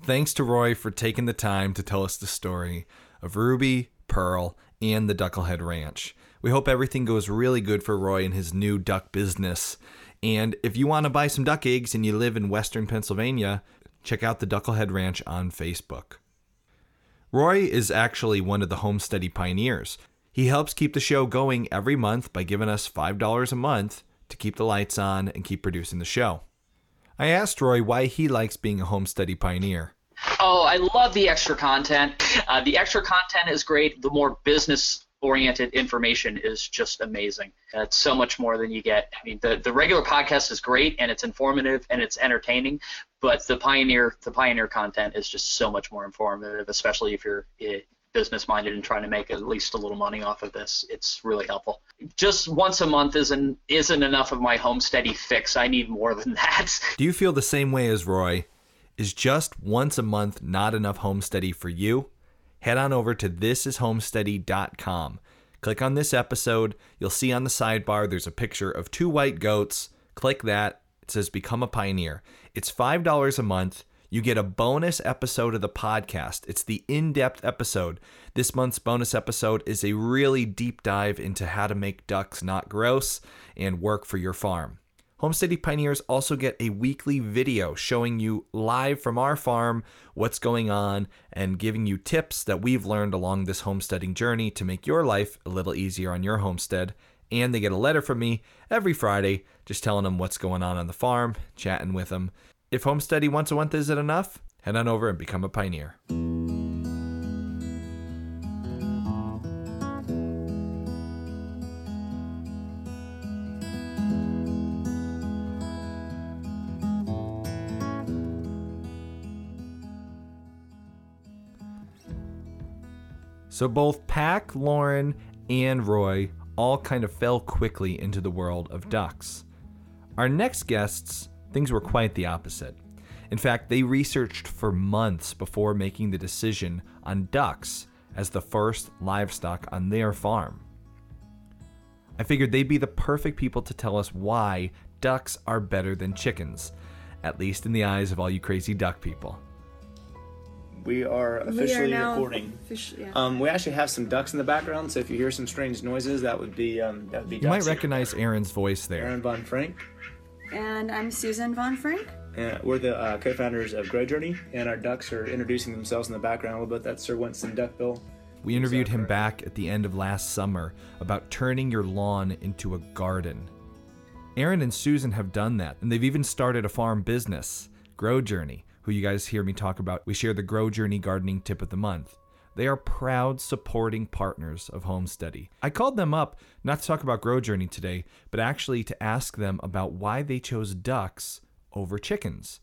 Thanks to Roy for taking the time to tell us the story of Ruby, Pearl, and the Ducklehead Ranch. We hope everything goes really good for Roy in his new duck business. And if you want to buy some duck eggs and you live in western Pennsylvania, check out the Ducklehead Ranch on Facebook. Roy is actually one of the homesteady pioneers. He helps keep the show going every month by giving us $5 a month to keep the lights on and keep producing the show. I asked Roy why he likes being a homesteady pioneer. Oh, I love the extra content. Uh, the extra content is great. The more business oriented information is just amazing. It's so much more than you get. I mean, the, the regular podcast is great and it's informative and it's entertaining, but the pioneer the pioneer content is just so much more informative, especially if you're uh, business minded and trying to make at least a little money off of this. It's really helpful. Just once a month isn't isn't enough of my homesteady fix. I need more than that. Do you feel the same way as Roy? Is just once a month not enough homesteady for you? Head on over to thisishomesteady.com. Click on this episode. You'll see on the sidebar there's a picture of two white goats. Click that. It says Become a Pioneer. It's $5 a month. You get a bonus episode of the podcast. It's the in depth episode. This month's bonus episode is a really deep dive into how to make ducks not gross and work for your farm. Homesteady Pioneers also get a weekly video showing you live from our farm what's going on and giving you tips that we've learned along this homesteading journey to make your life a little easier on your homestead. And they get a letter from me every Friday just telling them what's going on on the farm, chatting with them. If homesteading once a month isn't enough, head on over and become a pioneer. So both Pac, Lauren, and Roy all kind of fell quickly into the world of ducks. Our next guests, things were quite the opposite. In fact, they researched for months before making the decision on ducks as the first livestock on their farm. I figured they'd be the perfect people to tell us why ducks are better than chickens, at least in the eyes of all you crazy duck people. We are We are officially recording. offici- yeah. Um, we actually have some ducks in the background, so if you hear some strange noises, that would be um, that would be You might ducks. recognize Aaron's voice there. Aaron Von Frank. and I'm Susan Von Frank. Uh, we're the uh, co-founders of Grow Journey, and our ducks are introducing themselves in the background a little bit. That's Sir Winston Duckbill. We interviewed him back at the end of last summer about turning your lawn into a garden. Aaron and Susan have done that, and they've even started a farm business, Grow Journey, who you guys hear me talk about. We share the Grow Journey gardening tip of the month. They are proud supporting partners of Homesteady. I called them up not to talk about Grow Journey today, but actually to ask them about why they chose ducks over chickens.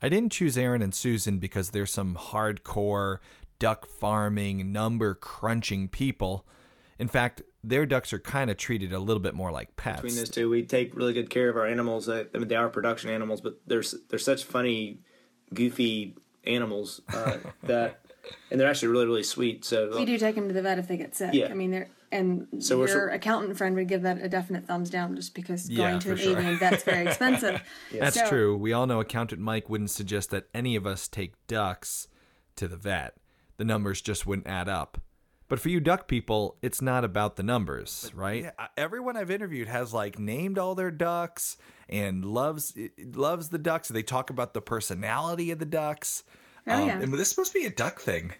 I didn't choose Aaron and Susan because they're some hardcore duck farming, number crunching people. In fact, their ducks are kind of treated a little bit more like pets. Between those two, we take really good care of our animals. I mean, they are production animals, but they're they're such funny, goofy animals uh, that, and they're actually really really sweet. So We do take them to the vet if they get sick. Yeah. I mean, they're and So we're your sor- accountant friend would give that a definite thumbs down just because Yeah, going to an sure. avian vet's very expensive. That's So- true. We all know accountant Mike wouldn't suggest that any of us take ducks to the vet. The numbers just wouldn't add up. But for you duck people, it's not about the numbers, right? Yeah, everyone I've interviewed has like named all their ducks and loves loves the ducks. They talk about the personality of the ducks. Oh, Um, yeah. and this is supposed to be a duck thing.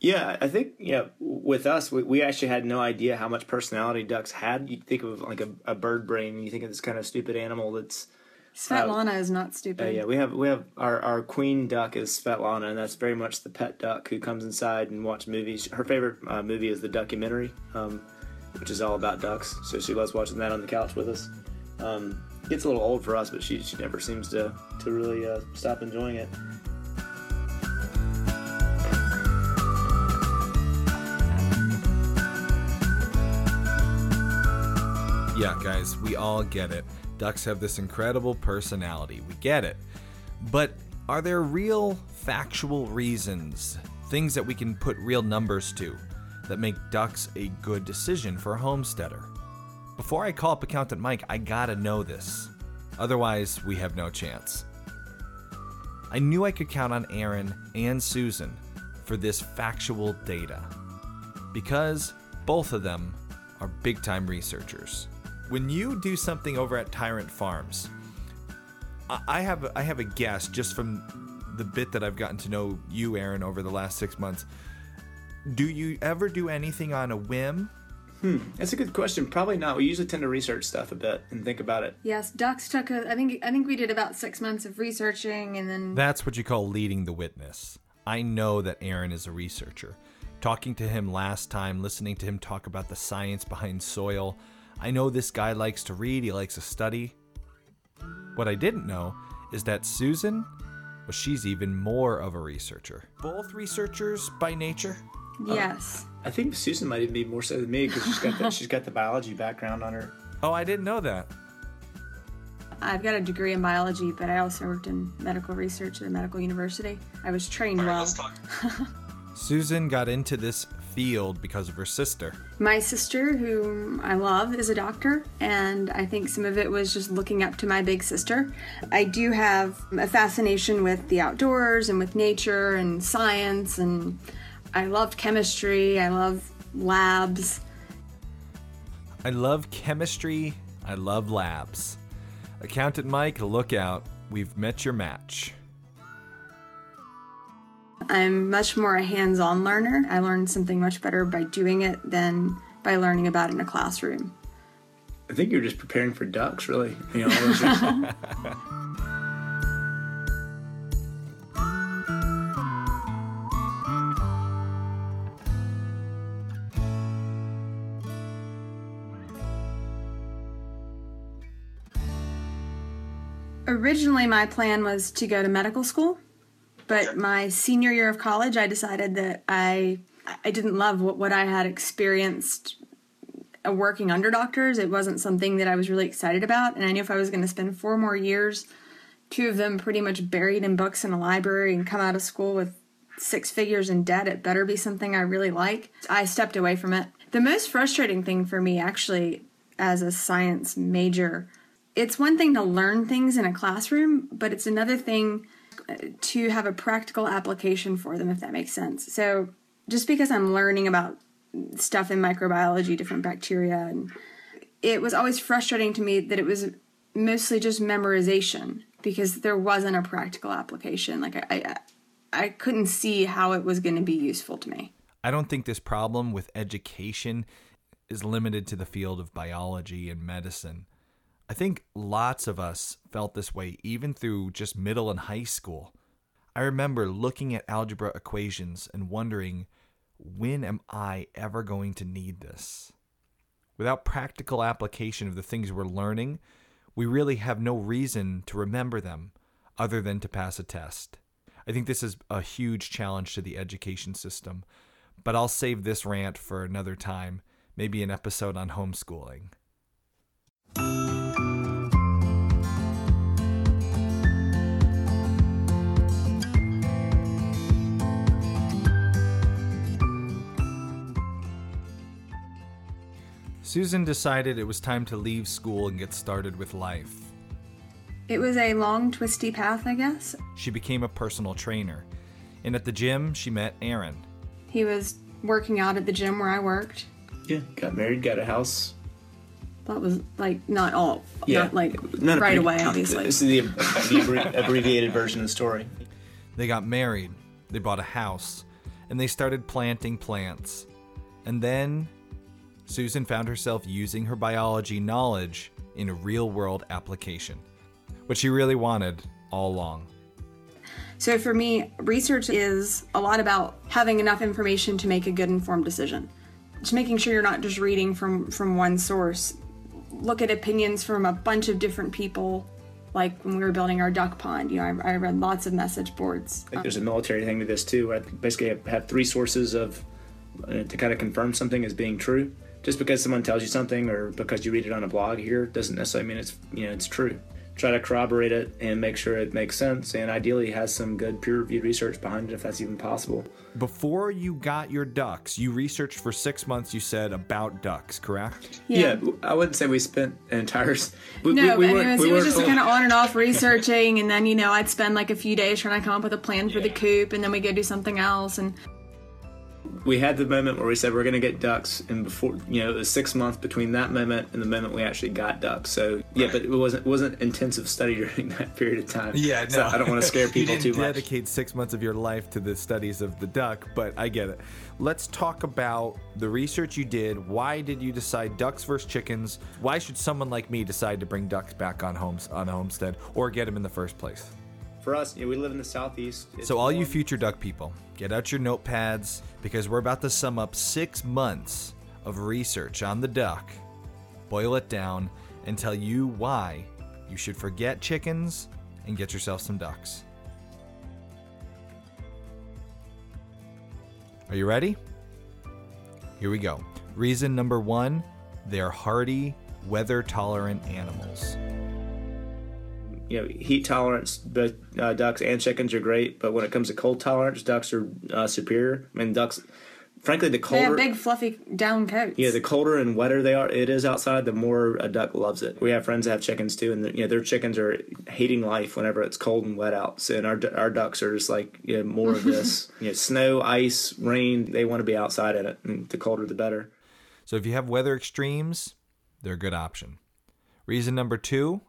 Yeah, I think yeah. With us, we, we actually had no idea how much personality ducks had. You think of like a, a bird brain, and you think of this kind of stupid animal that's. Svetlana is not Uh, stupid. yeah, we have we have our, our queen duck is Svetlana, and that's very much the pet duck who comes inside and watch movies. Her favorite uh, movie is the documentary, um, which is all about ducks. So she loves watching that on the couch with us. Um, gets a little old for us, but she she never seems to to really uh, stop enjoying it. Yeah, guys, we all get it. Ducks have this incredible personality. We get it. But are there real factual reasons, things that we can put real numbers to, that make ducks a good decision for a homesteader? Before I call up Accountant Mike, I gotta know this. Otherwise, we have no chance. I knew I could count on Aaron and Susan for this factual data because both of them are big time researchers. When you do something over at Tyrant Farms, I- have I have a guess just from the bit that I've gotten to know you, Aaron, over the last six months. Do you ever do anything on a whim? Hmm, that's a good question. Probably not. We usually tend to research stuff a bit and think about it. Yes, ducks took a. I think I think we did about six months of researching, and then That's what you call leading the witness. I know that Aaron is a researcher. Talking to him last time, listening to him talk about the science behind soil, I know this guy likes to read, he likes to study. What I didn't know is that Susan, well, she's even more of a researcher. Both researchers by nature? Um, yes, I think Susan might even be more so than me because she's got the, she's got the biology background on her. Oh, I didn't know that. I've got a degree in biology, but I also worked in medical research at a medical university. I was trained well. Susan got into this field because of her sister. My sister, whom I love, is a doctor, and I think some of it was just looking up to my big sister. I do have a fascination with the outdoors and with nature and science, and I loved chemistry, I love labs. I love chemistry. I love labs. Accountant Mike, look out. We've met your match. I'm much more a hands on learner. I learn something much better by doing it than by learning about it in a classroom. I think you're just preparing for ducks, really. You know, Originally, my plan was to go to medical school, but my senior year of college, I decided that I I didn't love what, what I had experienced uh, working under doctors. It wasn't something that I was really excited about, and I knew if I was going to spend four more years, two of them pretty much buried in books in a library, and come out of school with six figures in debt, it better be something I really like. I stepped away from it. The most frustrating thing for me, actually, as a science major, it's one thing to learn things in a classroom, but it's another thing uh, to have a practical application for them, if that makes sense. So, just because I'm learning about stuff in microbiology, different bacteria, and it was always frustrating to me that it was mostly just memorization because there wasn't a practical application. Like I, I, I couldn't see how it was going to be useful to me. I don't think this problem with education is limited to the field of biology and medicine. I think lots of us felt this way even through just middle and high school. I remember looking at algebra equations and wondering, when am I ever going to need this? Without practical application of the things we're learning, we really have no reason to remember them. other than to pass a test. I think this is a huge challenge to the education system, but I'll save this rant for another time, maybe an episode on homeschooling. Susan decided it was time to leave school and get started with life. It was a long, twisty path, I guess. She became a personal trainer, and at the gym, she met Aaron. He was working out at the gym where I worked. Yeah, got married, got a house. That was like not all, Yeah, not like None right of- away, obviously. This is the, the abbrevi- abbreviated version of the story. They got married, they bought a house, and they started planting plants. And then Susan found herself using her biology knowledge in a real world application, what she really wanted all along. So for me, research is a lot about having enough information to make a good informed decision. Just making sure you're not just reading from from one source. Look at opinions from a bunch of different people. Like when we were building our duck pond, you know, I, I read lots of message boards. Like there's a military thing to this too. I basically have, have three sources of uh, to kind of confirm something as being true. Just because someone tells you something or because you read it on a blog here doesn't necessarily mean it's you know it's true. Try to corroborate it and make sure it makes sense, and ideally has some good peer-reviewed research behind it if that's even possible. Before you got your ducks, you researched for six months, you said, about ducks, correct? Yeah. I wouldn't say we spent an entire. We, no, we, we but weren't- anyways, we it was weren't just full- kind of on and off researching, and then you know I'd spend like a few days trying to come up with a plan for the coop, and then we go do something else, and we had the moment where we said we're going to get ducks, and before you know, it was six months between that moment and the moment we actually got ducks. So yeah, but it wasn't it wasn't intensive study during that period of time. Yeah, no. So I don't want to scare people you too much. dedicate six months of your life to the studies of the duck, but I get it. Let's talk about the research you did. Why did you decide ducks versus chickens? Why should someone like me decide to bring ducks back on homes on a homestead or get them in the first place? For us, you know, we live in the southeast. So, all you future duck people, get out your notepads because we're about to sum up six months of research on the duck, boil it down, and tell you why you should forget chickens and get yourself some ducks. Are you ready? Here we go. Reason number one they're hardy, weather tolerant animals. You know, heat tolerance, both uh, ducks and chickens are great, but when it comes to cold tolerance, ducks are uh, superior. I mean, ducks, frankly, the they have colder, big fluffy down coats. yeah, the colder and wetter they are, it is outside, the more a duck loves it. We have friends that have chickens too, and you know, their chickens are hating life whenever it's cold and wet out. So, and our our ducks are just like you know, more of this, you know, snow, ice, rain. They want to be outside in it, and the colder the better. So if you have weather extremes, they're a good option. Reason number two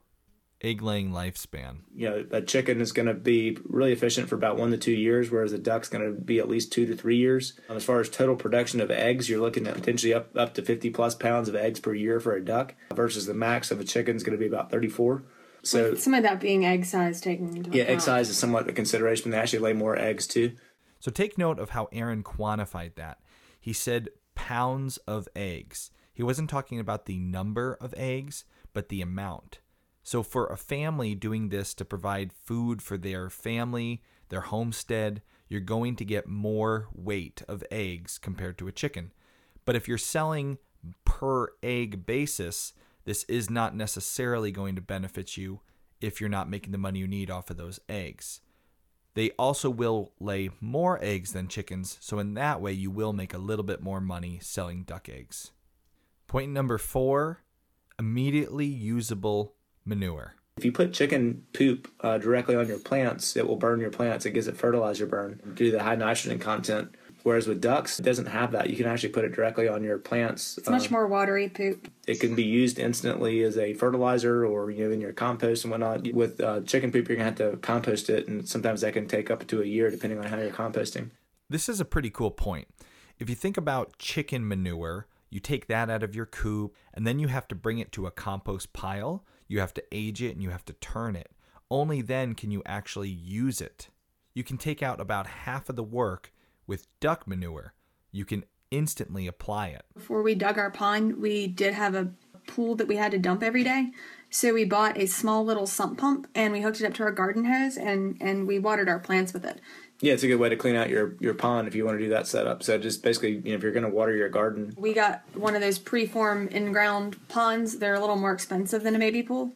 egg laying lifespan. you know, a chicken is going to be really efficient for about one to two years, whereas a duck's going to be at least two to three years. Um, as far as total production of eggs, you're looking at potentially up, up to 50 plus pounds of eggs per year for a duck, versus the max of a chicken is going to be about 34. So, Some of that being egg size taken into yeah, account. egg size is somewhat a consideration, they actually lay more eggs too. So take note of how Aaron quantified that. He said pounds of eggs. He wasn't talking about the number of eggs, but the amount. So for a family doing this to provide food for their family, their homestead, you're going to get more weight of eggs compared to a chicken. But if you're selling per egg basis, this is not necessarily going to benefit you if you're not making the money you need off of those eggs. They also will lay more eggs than chickens, so in that way, you will make a little bit more money selling duck eggs. Point number four immediately usable manure. If you put chicken poop uh, directly on your plants, it will burn your plants. It gives it fertilizer burn due to the high nitrogen content. Whereas with ducks, it doesn't have that. You can actually put it directly on your plants. It's much Um, more watery poop. it can be used instantly as a fertilizer or you know in your compost and whatnot. With uh, chicken poop, you're gonna have to compost it, and sometimes that can take up to a year depending on how you're composting. This is a pretty cool point. If you think about chicken manure, you take that out of your coop and then you have to bring it to a compost pile. You have to age it and you have to turn it. Only then can you actually use it. You can take out about half of the work with duck manure. You can instantly apply it. Before we dug our pond, we did have a pool that we had to dump every day. So we bought a small little sump pump and we hooked it up to our garden hose and and we watered our plants with it. Yeah, it's a good way to clean out your, your pond if you want to do that setup. So just basically, you know, if you're going to water your garden, We got one of those preform in-ground ponds. They're a little more expensive than a baby pool.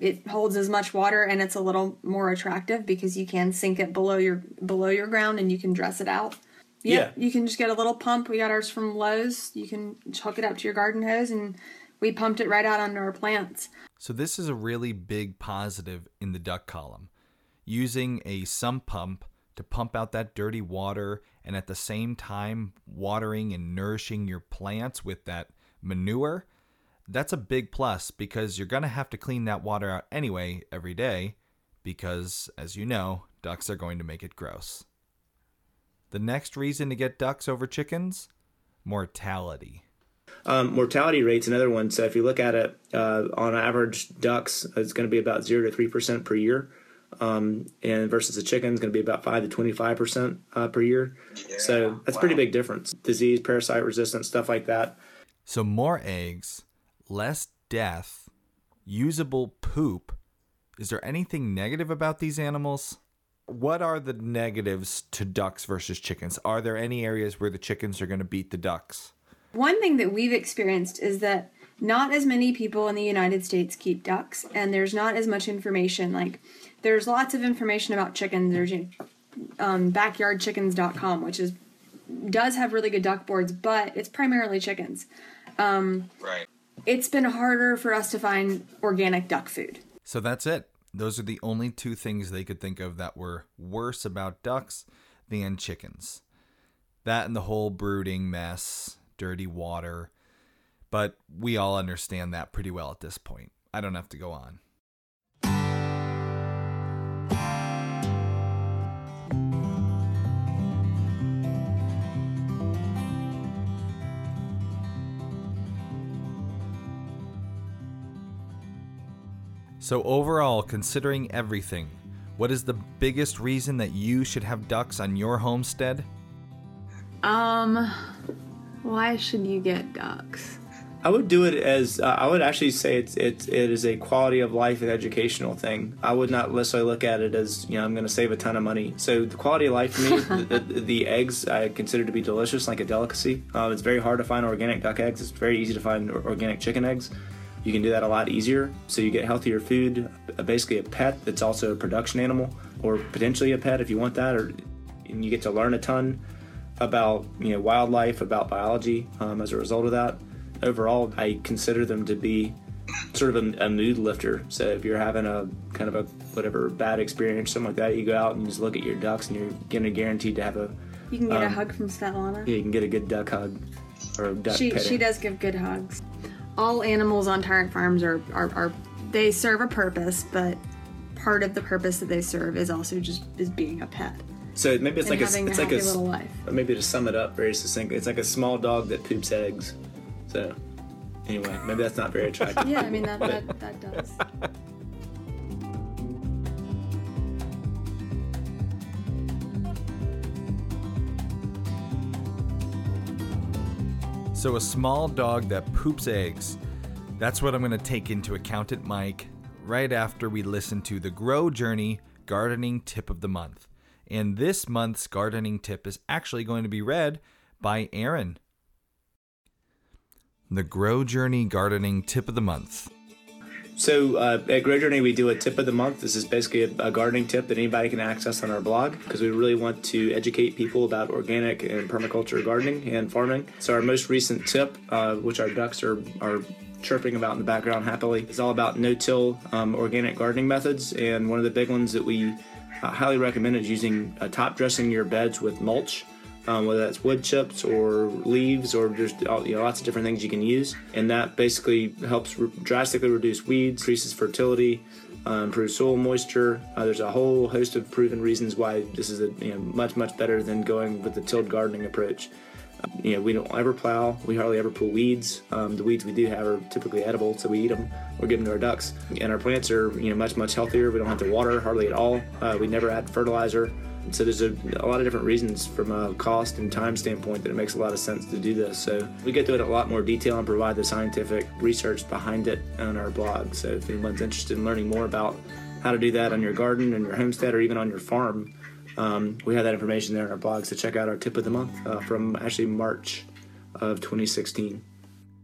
It holds as much water and it's a little more attractive because you can sink it below your below your ground and you can dress it out. Yeah. you can just get a little pump. We got ours from Lowe's. You can hook it up to your garden hose and we pumped it right out onto our plants. So this is a really big positive in the duck column. Using a sump pump to pump out that dirty water and at the same time watering and nourishing your plants with that manure. That's a big plus because you're going to have to clean that water out anyway every day because as you know, ducks are going to make it gross. The next reason to get ducks over chickens, mortality. Um, mortality rate's another one. So if you look at it, uh, on average, ducks it's going to be about zero to three percent per year, um, and versus a chicken is going to be about five to twenty five percent uh, per year. so that's a pretty big difference. Disease, parasite resistance, stuff like that. So more eggs, less death, usable poop. Is there anything negative about these animals? What are the negatives to ducks versus chickens? Are there any areas where the chickens are going to beat the ducks? One thing that we've experienced is that not as many people in the United States keep ducks, and there's not as much information. Like, there's lots of information about chickens. There's you know, um, backyardchickens.com, which is does have really good duck boards, but it's primarily chickens. Um, Right. it's been harder for us to find organic duck food. So that's it. Those are the only two things they could think of that were worse about ducks than chickens. That and the whole brooding mess, dirty water. But we all understand that pretty well at this point. I don't have to go on. So, overall, considering everything, what is the biggest reason that you should have ducks on your homestead? Um, why should you get ducks? I would do it as uh, I would actually say it's it's it is a quality of life and educational thing. I would not necessarily look at it as you know I'm going to save a ton of money. So the quality of life for me, the, the, the eggs I consider to be delicious, like a delicacy. Um, it's very hard to find organic duck eggs. It's very easy to find organic chicken eggs. You can do that a lot easier. So you get healthier food, uh, basically a pet that's also a production animal, or potentially a pet if you want that, or and you get to learn a ton about you know wildlife, about biology um, as a result of that. Overall, I consider them to be sort of a, a mood lifter. So if you're having a kind of a whatever bad experience, something like that, you go out and just look at your ducks, and you're gonna guaranteed to have a You can get a Um, hug from Svetlana. yeah, you can get a good duck hug or a duck she petting. she does give good hugs. All animals on Tyrant Farms are, are are they serve a purpose, but part of the purpose that they serve is also just is being a pet. So maybe it's like a it's a like a little life. Maybe to sum it up very succinctly, it's like a small dog that poops eggs. So anyway, maybe that's not very attractive. Yeah, I mean that that, that does. So, a small dog that poops eggs. That's what I'm going to take into accountant Mike right after we listen to the Grow Journey Gardening Tip of the Month. And this month's gardening tip is actually going to be read by Aaron. The Grow Journey Gardening Tip of the Month. So uh, at Grow Journey, we do a tip of the month. This is basically a, a gardening tip that anybody can access on our blog because we really want to educate people about organic and permaculture gardening and farming. So our most recent tip, uh, which our ducks are are chirping about in the background happily, is all about no-till um, organic gardening methods. And one of the big ones that we uh, highly recommend is using uh, top dressing your beds with mulch um, whether that's wood chips or leaves or just all, you know, lots of different things you can use. And that basically helps re- drastically reduce weeds, increases fertility, uh, improves soil moisture. Uh, there's a whole host of proven reasons why this is a, you know, much, much better than going with the tilled gardening approach. Uh, you know, we don't ever plow. We hardly ever pull weeds. Um, the weeds we do have are typically edible, so we eat them or give them to our ducks. And our plants are, you know, much, much healthier. We don't have to water hardly at all. Uh, we never add fertilizer. So there's a, a lot of different reasons from a cost and time standpoint that it makes a lot of sense to do this. So we get to it in a lot more detail and provide the scientific research behind it on our blog. So if anyone's interested in learning more about how to do that on your garden and your homestead or even on your farm, um, we have that information there in our blog. So check out our tip of the month uh, from actually March of 2016.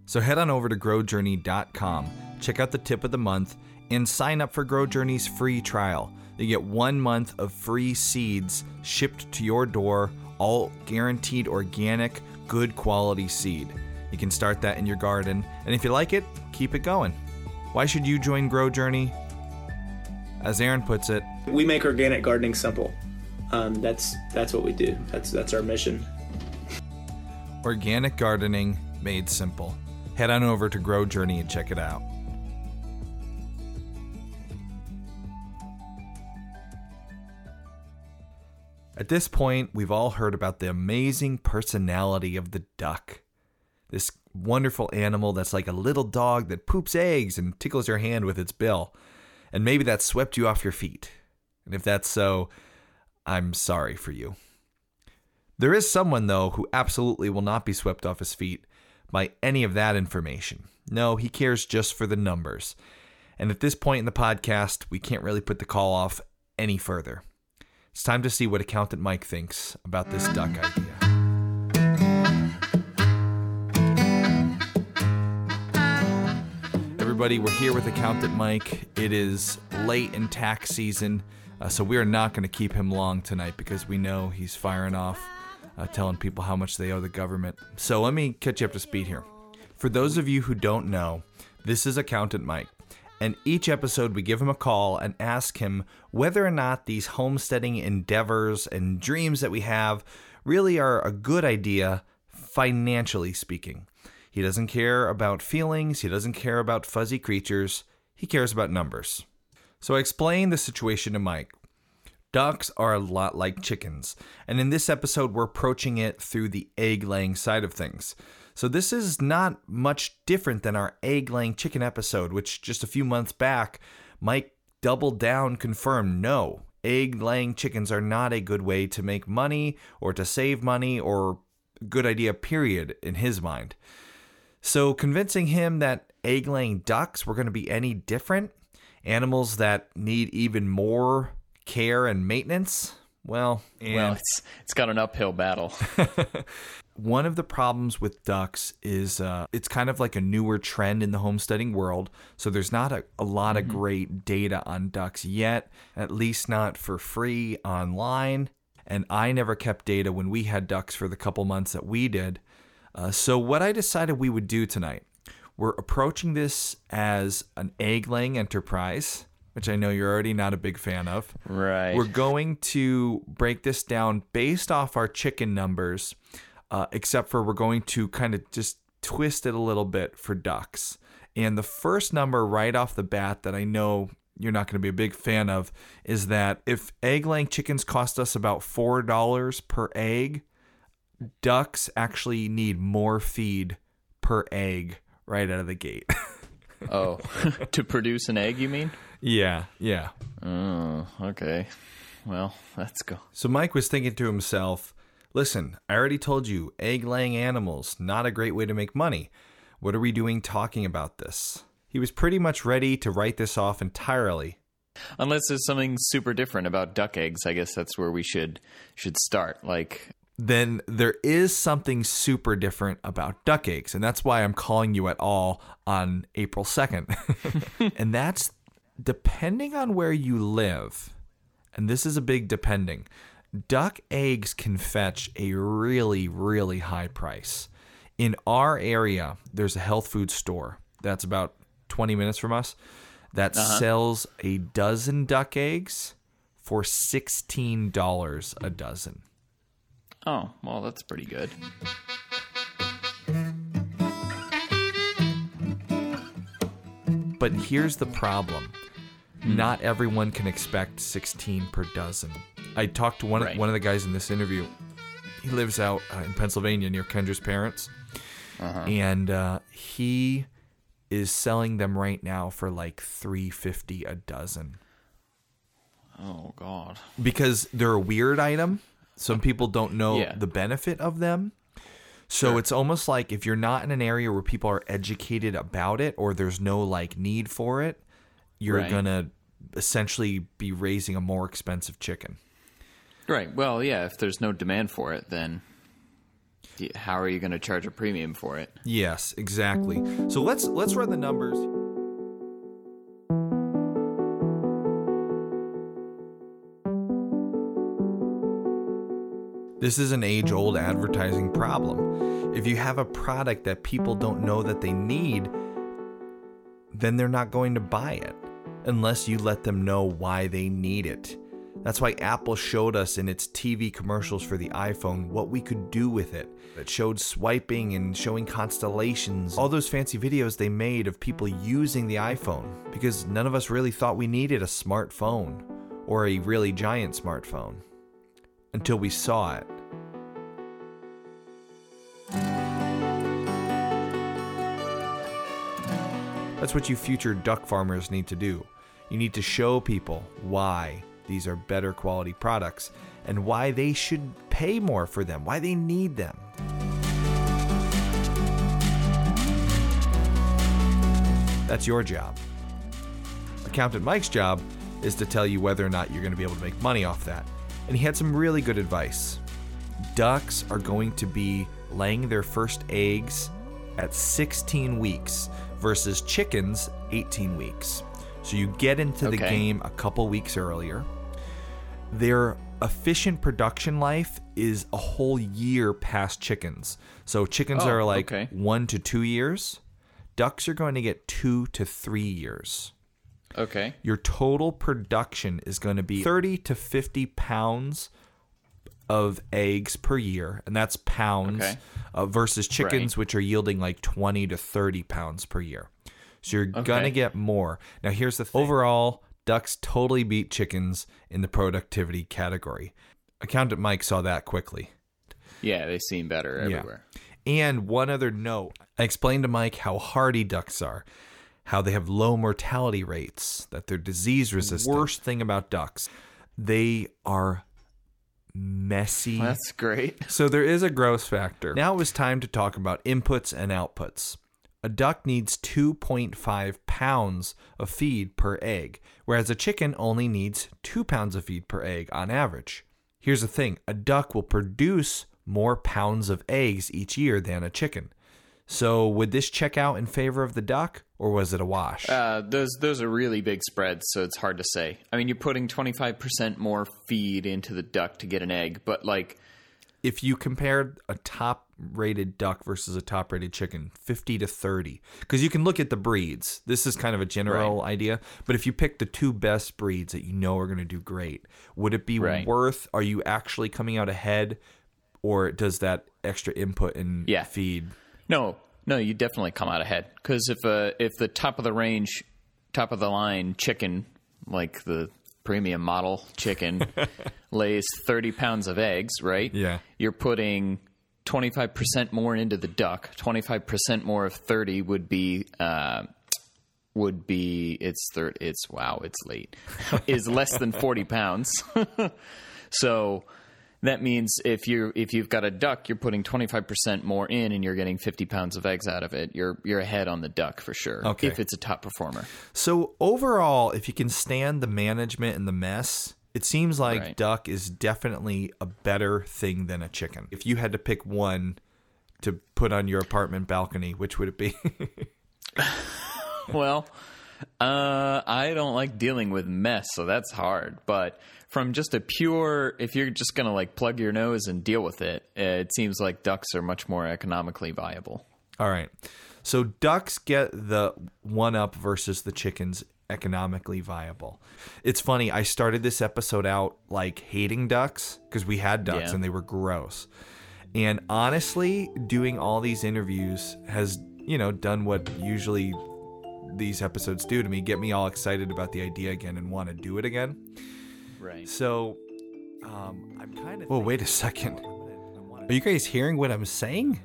So head on over to growjourney.com, check out the tip of the month, and sign up for Grow Journey's free trial. You get one month of free seeds shipped to your door, all guaranteed organic, good quality seed. You can start that in your garden, and if you like it, keep it going. Why should you join Grow Journey? As Aaron puts it, We make organic gardening simple. Um, that's that's what we do. That's that's our mission. organic gardening made simple. Head on over to Grow Journey and check it out. At this point, we've all heard about the amazing personality of the duck. This wonderful animal that's like a little dog that poops eggs and tickles your hand with its bill. And maybe that swept you off your feet. And if that's so, I'm sorry for you. There is someone, though, who absolutely will not be swept off his feet by any of that information. No, he cares just for the numbers. And at this point in the podcast, we can't really put the call off any further. It's time to see what Accountant Mike thinks about this duck idea. Everybody, we're here with Accountant Mike. It is late in tax season, uh, so we are not going to keep him long tonight because we know he's firing off, uh, telling people how much they owe the government. So let me catch you up to speed here. For those of you who don't know, this is Accountant Mike. And each episode, we give him a call and ask him whether or not these homesteading endeavors and dreams that we have really are a good idea, financially speaking. He doesn't care about feelings, he doesn't care about fuzzy creatures, he cares about numbers. So I explained the situation to Mike. Ducks are a lot like chickens, and in this episode, we're approaching it through the egg laying side of things. So this is not much different than our egg laying chicken episode, which just a few months back, Mike doubled down, confirmed no, egg laying chickens are not a good way to make money or to save money or good idea, period, in his mind. So convincing him that egg laying ducks were going to be any different, animals that need even more care and maintenance, well, and Well, it's it's got an uphill battle. one of the problems with ducks is uh, it's kind of like a newer trend in the homesteading world. So there's not a, a lot of great data on ducks yet, at least not for free online. And I never kept data when we had ducks for the couple months that we did. Uh, so what I decided we would do tonight, we're approaching this as an egg laying enterprise, which I know you're already not a big fan of. Right. We're going to break this down based off our chicken numbers, uh, except for we're going to kind of just twist it a little bit for ducks. And the first number right off the bat that I know you're not going to be a big fan of is that if egg laying chickens cost us about $4 per egg, ducks actually need more feed per egg right out of the gate. oh, to produce an egg, you mean? yeah, yeah. Oh, okay. Well, let's go. So Mike was thinking to himself, listen, I already told you, egg laying animals, not a great way to make money. What are we doing talking about this? He was pretty much ready to write this off entirely. Unless there's something super different about duck eggs, I guess that's where we should should start. Like Then there is something super different about duck eggs, and that's why I'm calling you at all on April 2nd. and that's depending on where you live, and this is a big depending, duck eggs can fetch a really, really high price. In our area, there's a health food store that's about 20 minutes from us that Uh-huh. sells a dozen duck eggs for $16 a dozen. Oh, well, that's pretty good. But here's the problem. Not everyone can expect 16 per dozen. I talked to one Right. one of the guys in this interview. He lives out uh, in Pennsylvania near Kendra's parents. And uh, he is selling them right now for like 350 a dozen. Oh God. because they're a weird item. Some people don't know Yeah. the benefit of them. So it's almost like if you're not in an area where people are educated about it or there's no like need for it, you're Right. going to essentially be raising a more expensive chicken. Right. Well, yeah. If there's no demand for it, then how are you going to charge a premium for it? Yes, exactly. So let's let's run the numbers. This is an age old advertising problem. If you have a product that people don't know that they need, then they're not going to buy it unless you let them know why they need it. That's why Apple showed us in its TV commercials for the iPhone what we could do with it. It showed swiping and showing constellations, all those fancy videos they made of people using the iPhone because none of us really thought we needed a smartphone or a really giant smartphone until we saw it. That's what you future duck farmers need to do. You need to show people why these are better quality products and why they should pay more for them, why they need them. That's your job. Accountant Mike's job is to tell you whether or not you're going to be able to make money off that. And he had some really good advice. Ducks are going to be laying their first eggs at 16 weeks versus chickens 18 weeks. So you get into the Okay. game a couple weeks earlier. Their efficient production life is a whole year past chickens. So chickens Oh, are like okay. 1 to 2 years. Ducks are going to get 2 to 3 years Okay. your total production is going to be 30 to 50 pounds of eggs per year and that's pounds Okay. uh, versus chickens Right. which are yielding like 20 to 30 pounds per year so you're Okay. gonna get more now here's the thing overall ducks totally beat chickens in the productivity category accountant mike saw that quickly Yeah, they seem better Yeah. everywhere. and one other note I explained to Mike how hardy ducks are, how they have low mortality rates, that they're disease resistant. Worst thing about ducks, they are messy. That's great. So there is a gross factor. Now it was time to talk about inputs and outputs. A duck needs 2.5 pounds of feed per egg, whereas a chicken only needs 2 pounds of feed per egg on average. Here's the thing a duck will produce more pounds of eggs each year than a chicken. So would this check out in favor of the duck, or was it a wash? Uh, those those are really big spreads, so it's hard to say. I mean, you're putting 25% more feed into the duck to get an egg, but like if you compared a top rated duck versus a top rated chicken 50 to 30 because you can look at the breeds this is kind of a general idea but if you pick the two best breeds that you know are going to do great would it be Right. worth are you actually coming out ahead or does that extra input and Yeah. feed No, no, you definitely come out ahead because if uh, if the top of the range, top of the line chicken, like the premium model chicken, lays thirty pounds of eggs, right? Yeah. you're putting twenty five percent more into the duck. Twenty five percent more of thirty would be. Uh, would be it's third it's wow it's late is less than 40 pounds so that means if you if you've got a duck, you're putting 25% more in, and you're getting 50 pounds of eggs out of it. You're you're ahead on the duck for sure. Okay. if it's a top performer. so overall if you can stand the management and the mess it seems like Right. duck is definitely a better thing than a chicken if you had to pick one to put on your apartment balcony which would it be well, uh, I don't like dealing with mess, so that's hard. But from just a pure, if you're just gonna like plug your nose and deal with it, it seems like ducks are much more economically viable. All right. So ducks get the one up versus the chickens economically viable. It's funny, I started this episode out like hating ducks because we had ducks Yeah. and they were gross. And honestly, doing all these interviews has, you know, done what usually these episodes do to me, get me all excited about the idea again and want to do it again. Right. So, um, I'm kind of. Well, wait a second. Are you guys hearing what I'm saying?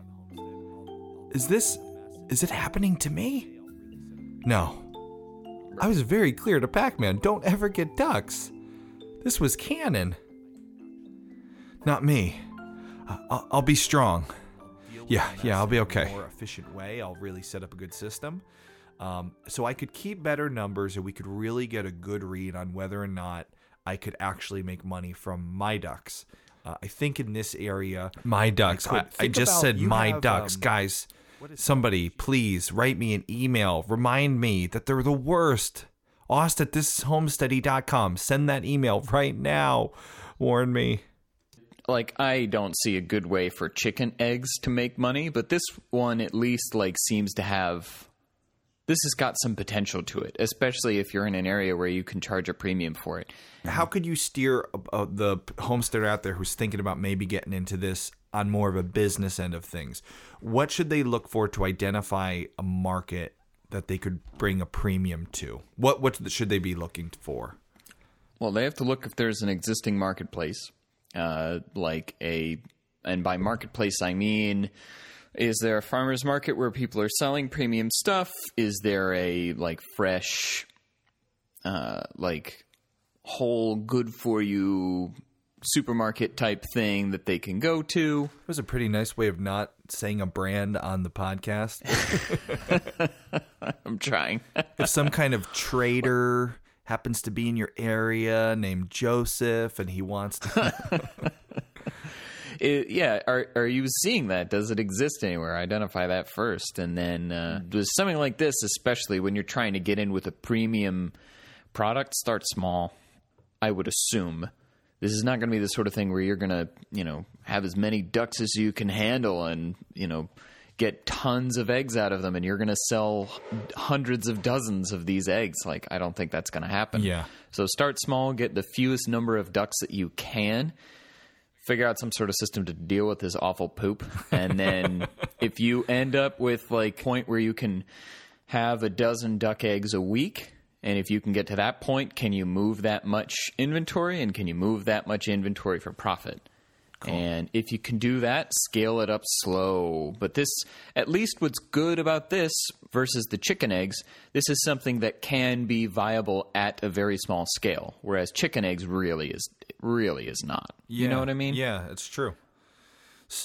Is this. Is it happening to me? No. I was very clear to Pac Man don't ever get ducks. This was canon. Not me. I- I'll, I'll be strong. Yeah, yeah, I'll be okay. More efficient way. I'll really set up a good system, um, so I could keep better numbers, and we could really get a good read on whether or not I could actually make money from my ducks. Uh, I think in this area, my ducks. I, could. I just about- said my have, ducks, um, guys. Somebody, please write me an email. Remind me that they're the worst. Aust at thisishomesteady.com. Send that email right now. Warn me. like I don't see a good way for chicken eggs to make money, but this one at least like seems to have this has got some potential to it, especially if you're in an area where you can charge a premium for it. How could you steer uh, the homesteader out there who's thinking about maybe getting into this on more of a business end of things? What should they look for to identify a market that they could bring a premium to? What what should they be looking for? Well, they have to look if there's an existing marketplace, uh, like a, and by marketplace I mean, is there a farmers market where people are selling premium stuff? Is there a like fresh, uh, like whole good for you supermarket type thing that they can go to? It was a pretty nice way of not saying a brand on the podcast. I'm trying. if some kind of trader happens to be in your area named Joseph and he wants to It- yeah, are are you seeing that? Does it exist anywhere? Identify that first, and then uh, with something like this, especially when you're trying to get in with a premium product, start small. I would assume this is not going to be the sort of thing where you're going to, you know, have as many ducks as you can handle, and you know, get tons of eggs out of them, and you're going to sell hundreds of dozens of these eggs. Like, I don't think that's going to happen. Yeah. So start small, get the fewest number of ducks that you can figure out some sort of system to deal with this awful poop. And then if you end up with like point where you can have a dozen duck eggs a week and if you can get to that point can you move that much inventory? And can you move that much inventory for profit? And if you can do that scale it up slow. But this at least what's good about this versus the chicken eggs this is something that can be viable at a very small scale whereas chicken eggs really is really is not you know what i mean Yeah, it's true.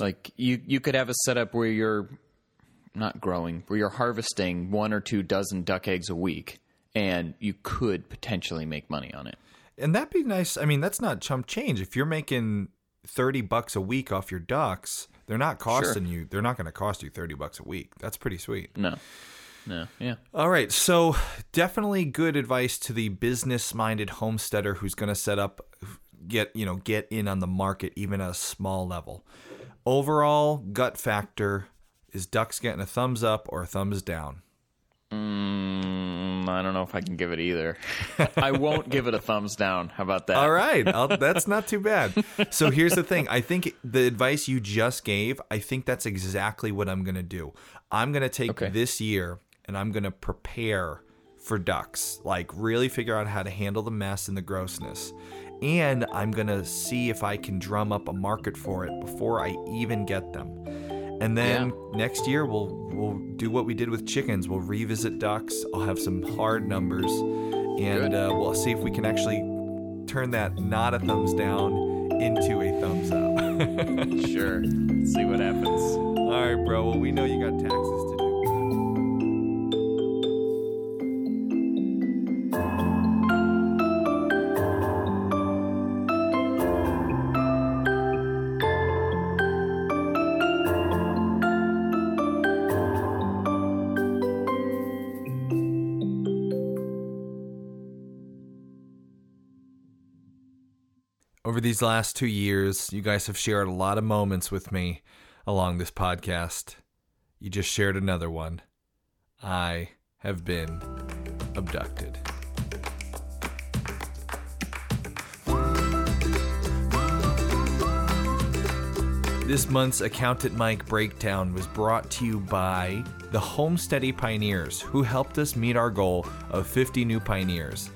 like you you could have a setup where you're not growing, where you're harvesting one or two dozen duck eggs a week, and you could potentially make money on it. And that'd be nice. I mean, that's not chump change. If you're making 30 bucks a week off your ducks, they're not costing you, they're not going to cost you 30 bucks a week. That's pretty sweet. No. No. Yeah. All right, so definitely good advice to the business-minded homesteader who's going to set up get, you know, get in on the market even at a small level. Overall gut factor is ducks getting a thumbs up or a thumbs down. Mm, I don't know if I can give it either. I won't give it a thumbs down. How about that? All right, I'll, that's not too bad. So here's the thing. I think the advice you just gave, I think that's exactly what I'm going to do. I'm going to take this year and I'm going to prepare for ducks, like really figure out how to handle the mess and the grossness. And I'm going to see if I can drum up a market for it before I even get them. And then next year we'll we'll do what we did with chickens. We'll revisit ducks. I'll have some hard numbers, and uh, we'll see if we can actually turn that not a thumbs down into a thumbs up. sure. See what happens. All right, bro. Well, we know you got taxes to do. Over these last two years, you guys have shared a lot of moments with me along this podcast. You just shared another one. I have been abducted. This month's Accountant Mike Breakdown was brought to you by the Homesteady Pioneers, who helped us meet our goal of 50 new pioneers.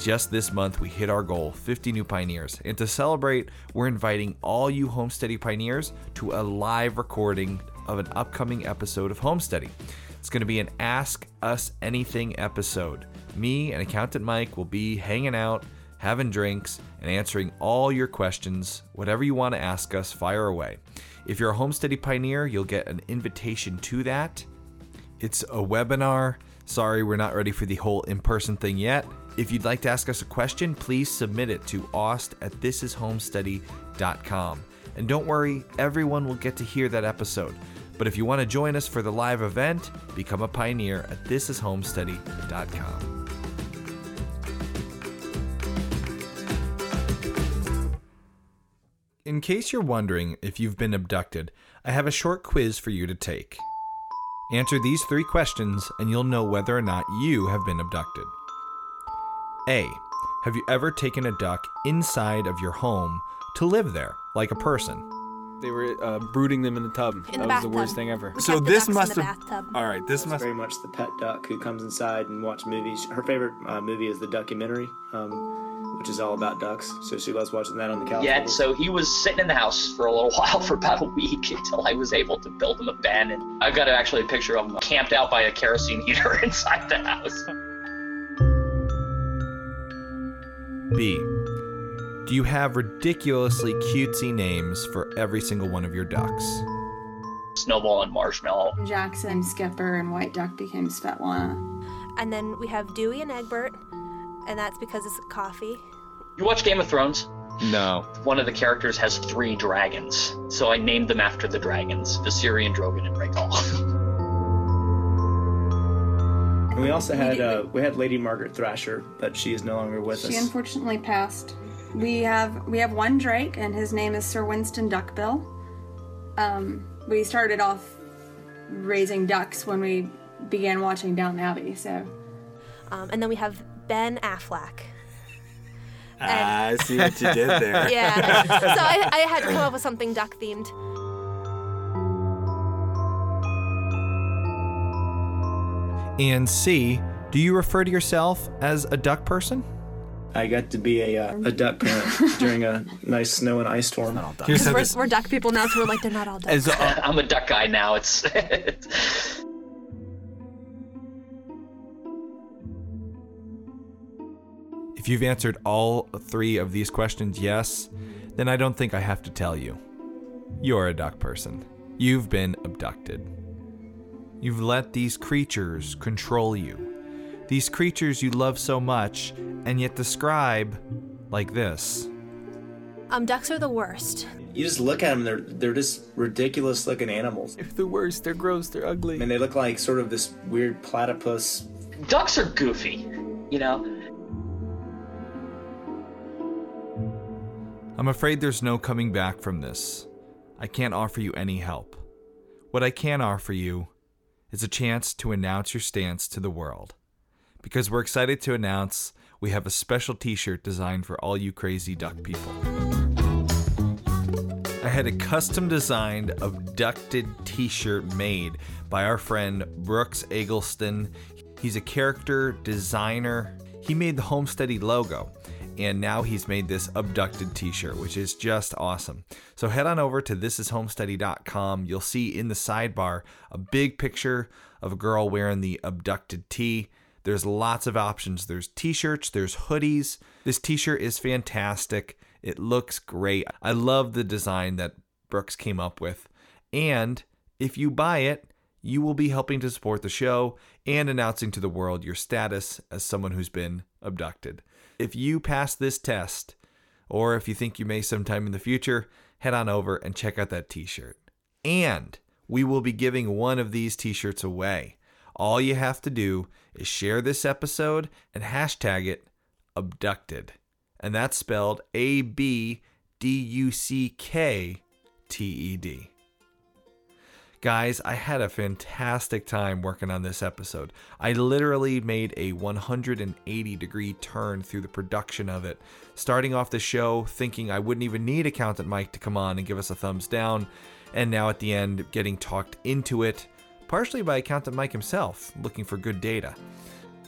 Just this month, we hit our goal 50 new pioneers. And to celebrate, we're inviting all you Homesteady pioneers to a live recording of an upcoming episode of Homesteady. It's going to be an Ask Us Anything episode. Me and Accountant Mike will be hanging out, having drinks, and answering all your questions. Whatever you want to ask us, fire away. If you're a Homesteady Pioneer, you'll get an invitation to that. It's a webinar. Sorry, we're not ready for the whole in person thing yet. If you'd like to ask us a question, please submit it to aust at thisishomesteady.com. And don't worry, everyone will get to hear that episode. But if you want to join us for the live event, become a pioneer at thisishomesteady.com. In case you're wondering if you've been abducted, I have a short quiz for you to take. Answer these three questions and you'll know whether or not you have been abducted. A. Have you ever taken a duck inside of your home to live there, like a person? They were uh, brooding them in the tub. In that the was the worst thing ever. We So kept the this ducks must in the have- bathtub. All right, this It's must very much the pet duck who comes inside and watches movies. Her favorite uh, movie is the documentary, um, which is all about ducks. So she loves watching that on the couch. Yeah, with so he was sitting in the house for a little while, for about a week, until I was able to build him a bed. And I've got actually a picture of him camped out by a kerosene heater inside the house. B. Do you have ridiculously cutesy names for every single one of your ducks? Snowball and Marshmallow. Jackson, Skipper, and White Duck became Svetlana. And then we have Dewey and Egbert, and that's because it's coffee. You watch Game of Thrones? No. One of the characters has three dragons, so I named them after the dragons Viserion, Drogon, and Rhaegal. And we also had uh, we had Lady Margaret Thrasher, but she is no longer with She us. She unfortunately passed. We have we have one Drake, and his name is Sir Winston Duckbill. Um, we started off raising ducks when we began watching Downton Abbey. So Um, and then we have Ben Affleck. Ah, I see what you did there. Yeah. so I, I had to come up with something duck themed. And C. Do you refer to yourself as a duck person? I got to be a uh, a duck parent during a nice snow and ice storm. Here's how We're, this. we're duck people now, so we're like, they're not all ducks. As, uh, I'm a duck guy now. It's. If you've answered all three of these questions yes, then I don't think I have to tell you. You're a duck person. You've been abducted. You've let these creatures control you. These creatures you love so much and yet describe like this. Um, ducks are the worst. You just look at them; they're they're just ridiculous looking animals. They're the worst. They're gross. They're ugly. And they look like sort of this weird platypus. Ducks are goofy, you know? I'm afraid there's no coming back from this. I can't offer you any help. What I can offer you is a chance to announce your stance to the world. Because we're excited to announce we have a special t shirt designed for all you crazy duck people. I had a custom designed abducted t shirt made by our friend Brooks Eggleston. He's a character designer. He made the Homesteady logo, and now he's made this abducted t shirt, which is just awesome. So head on over to thisishomesteady.com. You'll see in the sidebar a big picture of a girl wearing the abducted tee. There's lots of options. There's t shirts, there's hoodies. This t shirt is fantastic. It looks great. I love the design that Brooks came up with. And if you buy it, you will be helping to support the show and announcing to the world your status as someone who's been abducted. If you pass this test, or if you think you may sometime in the future, head on over and check out that t shirt. And we will be giving one of these t shirts away. All you have to do is share this episode and hashtag it abducted. And that's spelled A B D U C K T E D. Guys, I had a fantastic time working on this episode. I literally made a 180 degree turn through the production of it. Starting off the show thinking I wouldn't even need Accountant Mike to come on and give us a thumbs down, and now at the end getting talked into it, partially by Accountant Mike himself, looking for good data.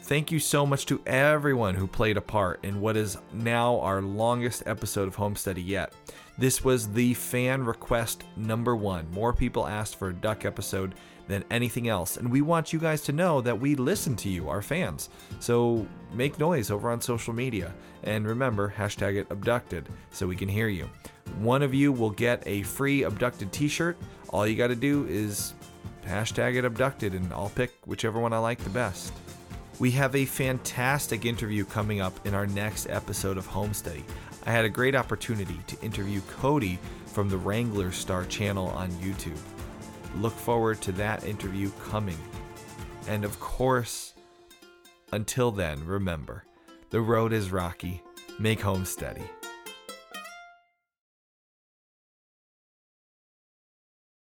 Thank you so much to everyone who played a part in what is now our longest episode of Homesteady yet. This was the fan request number one. More people asked for a duck episode than anything else. And we want you guys to know that we listen to you, our fans. So make noise over on social media. And remember, hashtag it abducted so we can hear you. One of you will get a free abducted t shirt. All you got to do is hashtag it abducted, and I'll pick whichever one I like the best. We have a fantastic interview coming up in our next episode of Homesteady. I had a great opportunity to interview Cody from the Wranglerstar channel on YouTube. Look forward to that interview coming. And of course, until then, remember the road is rocky. Make home steady.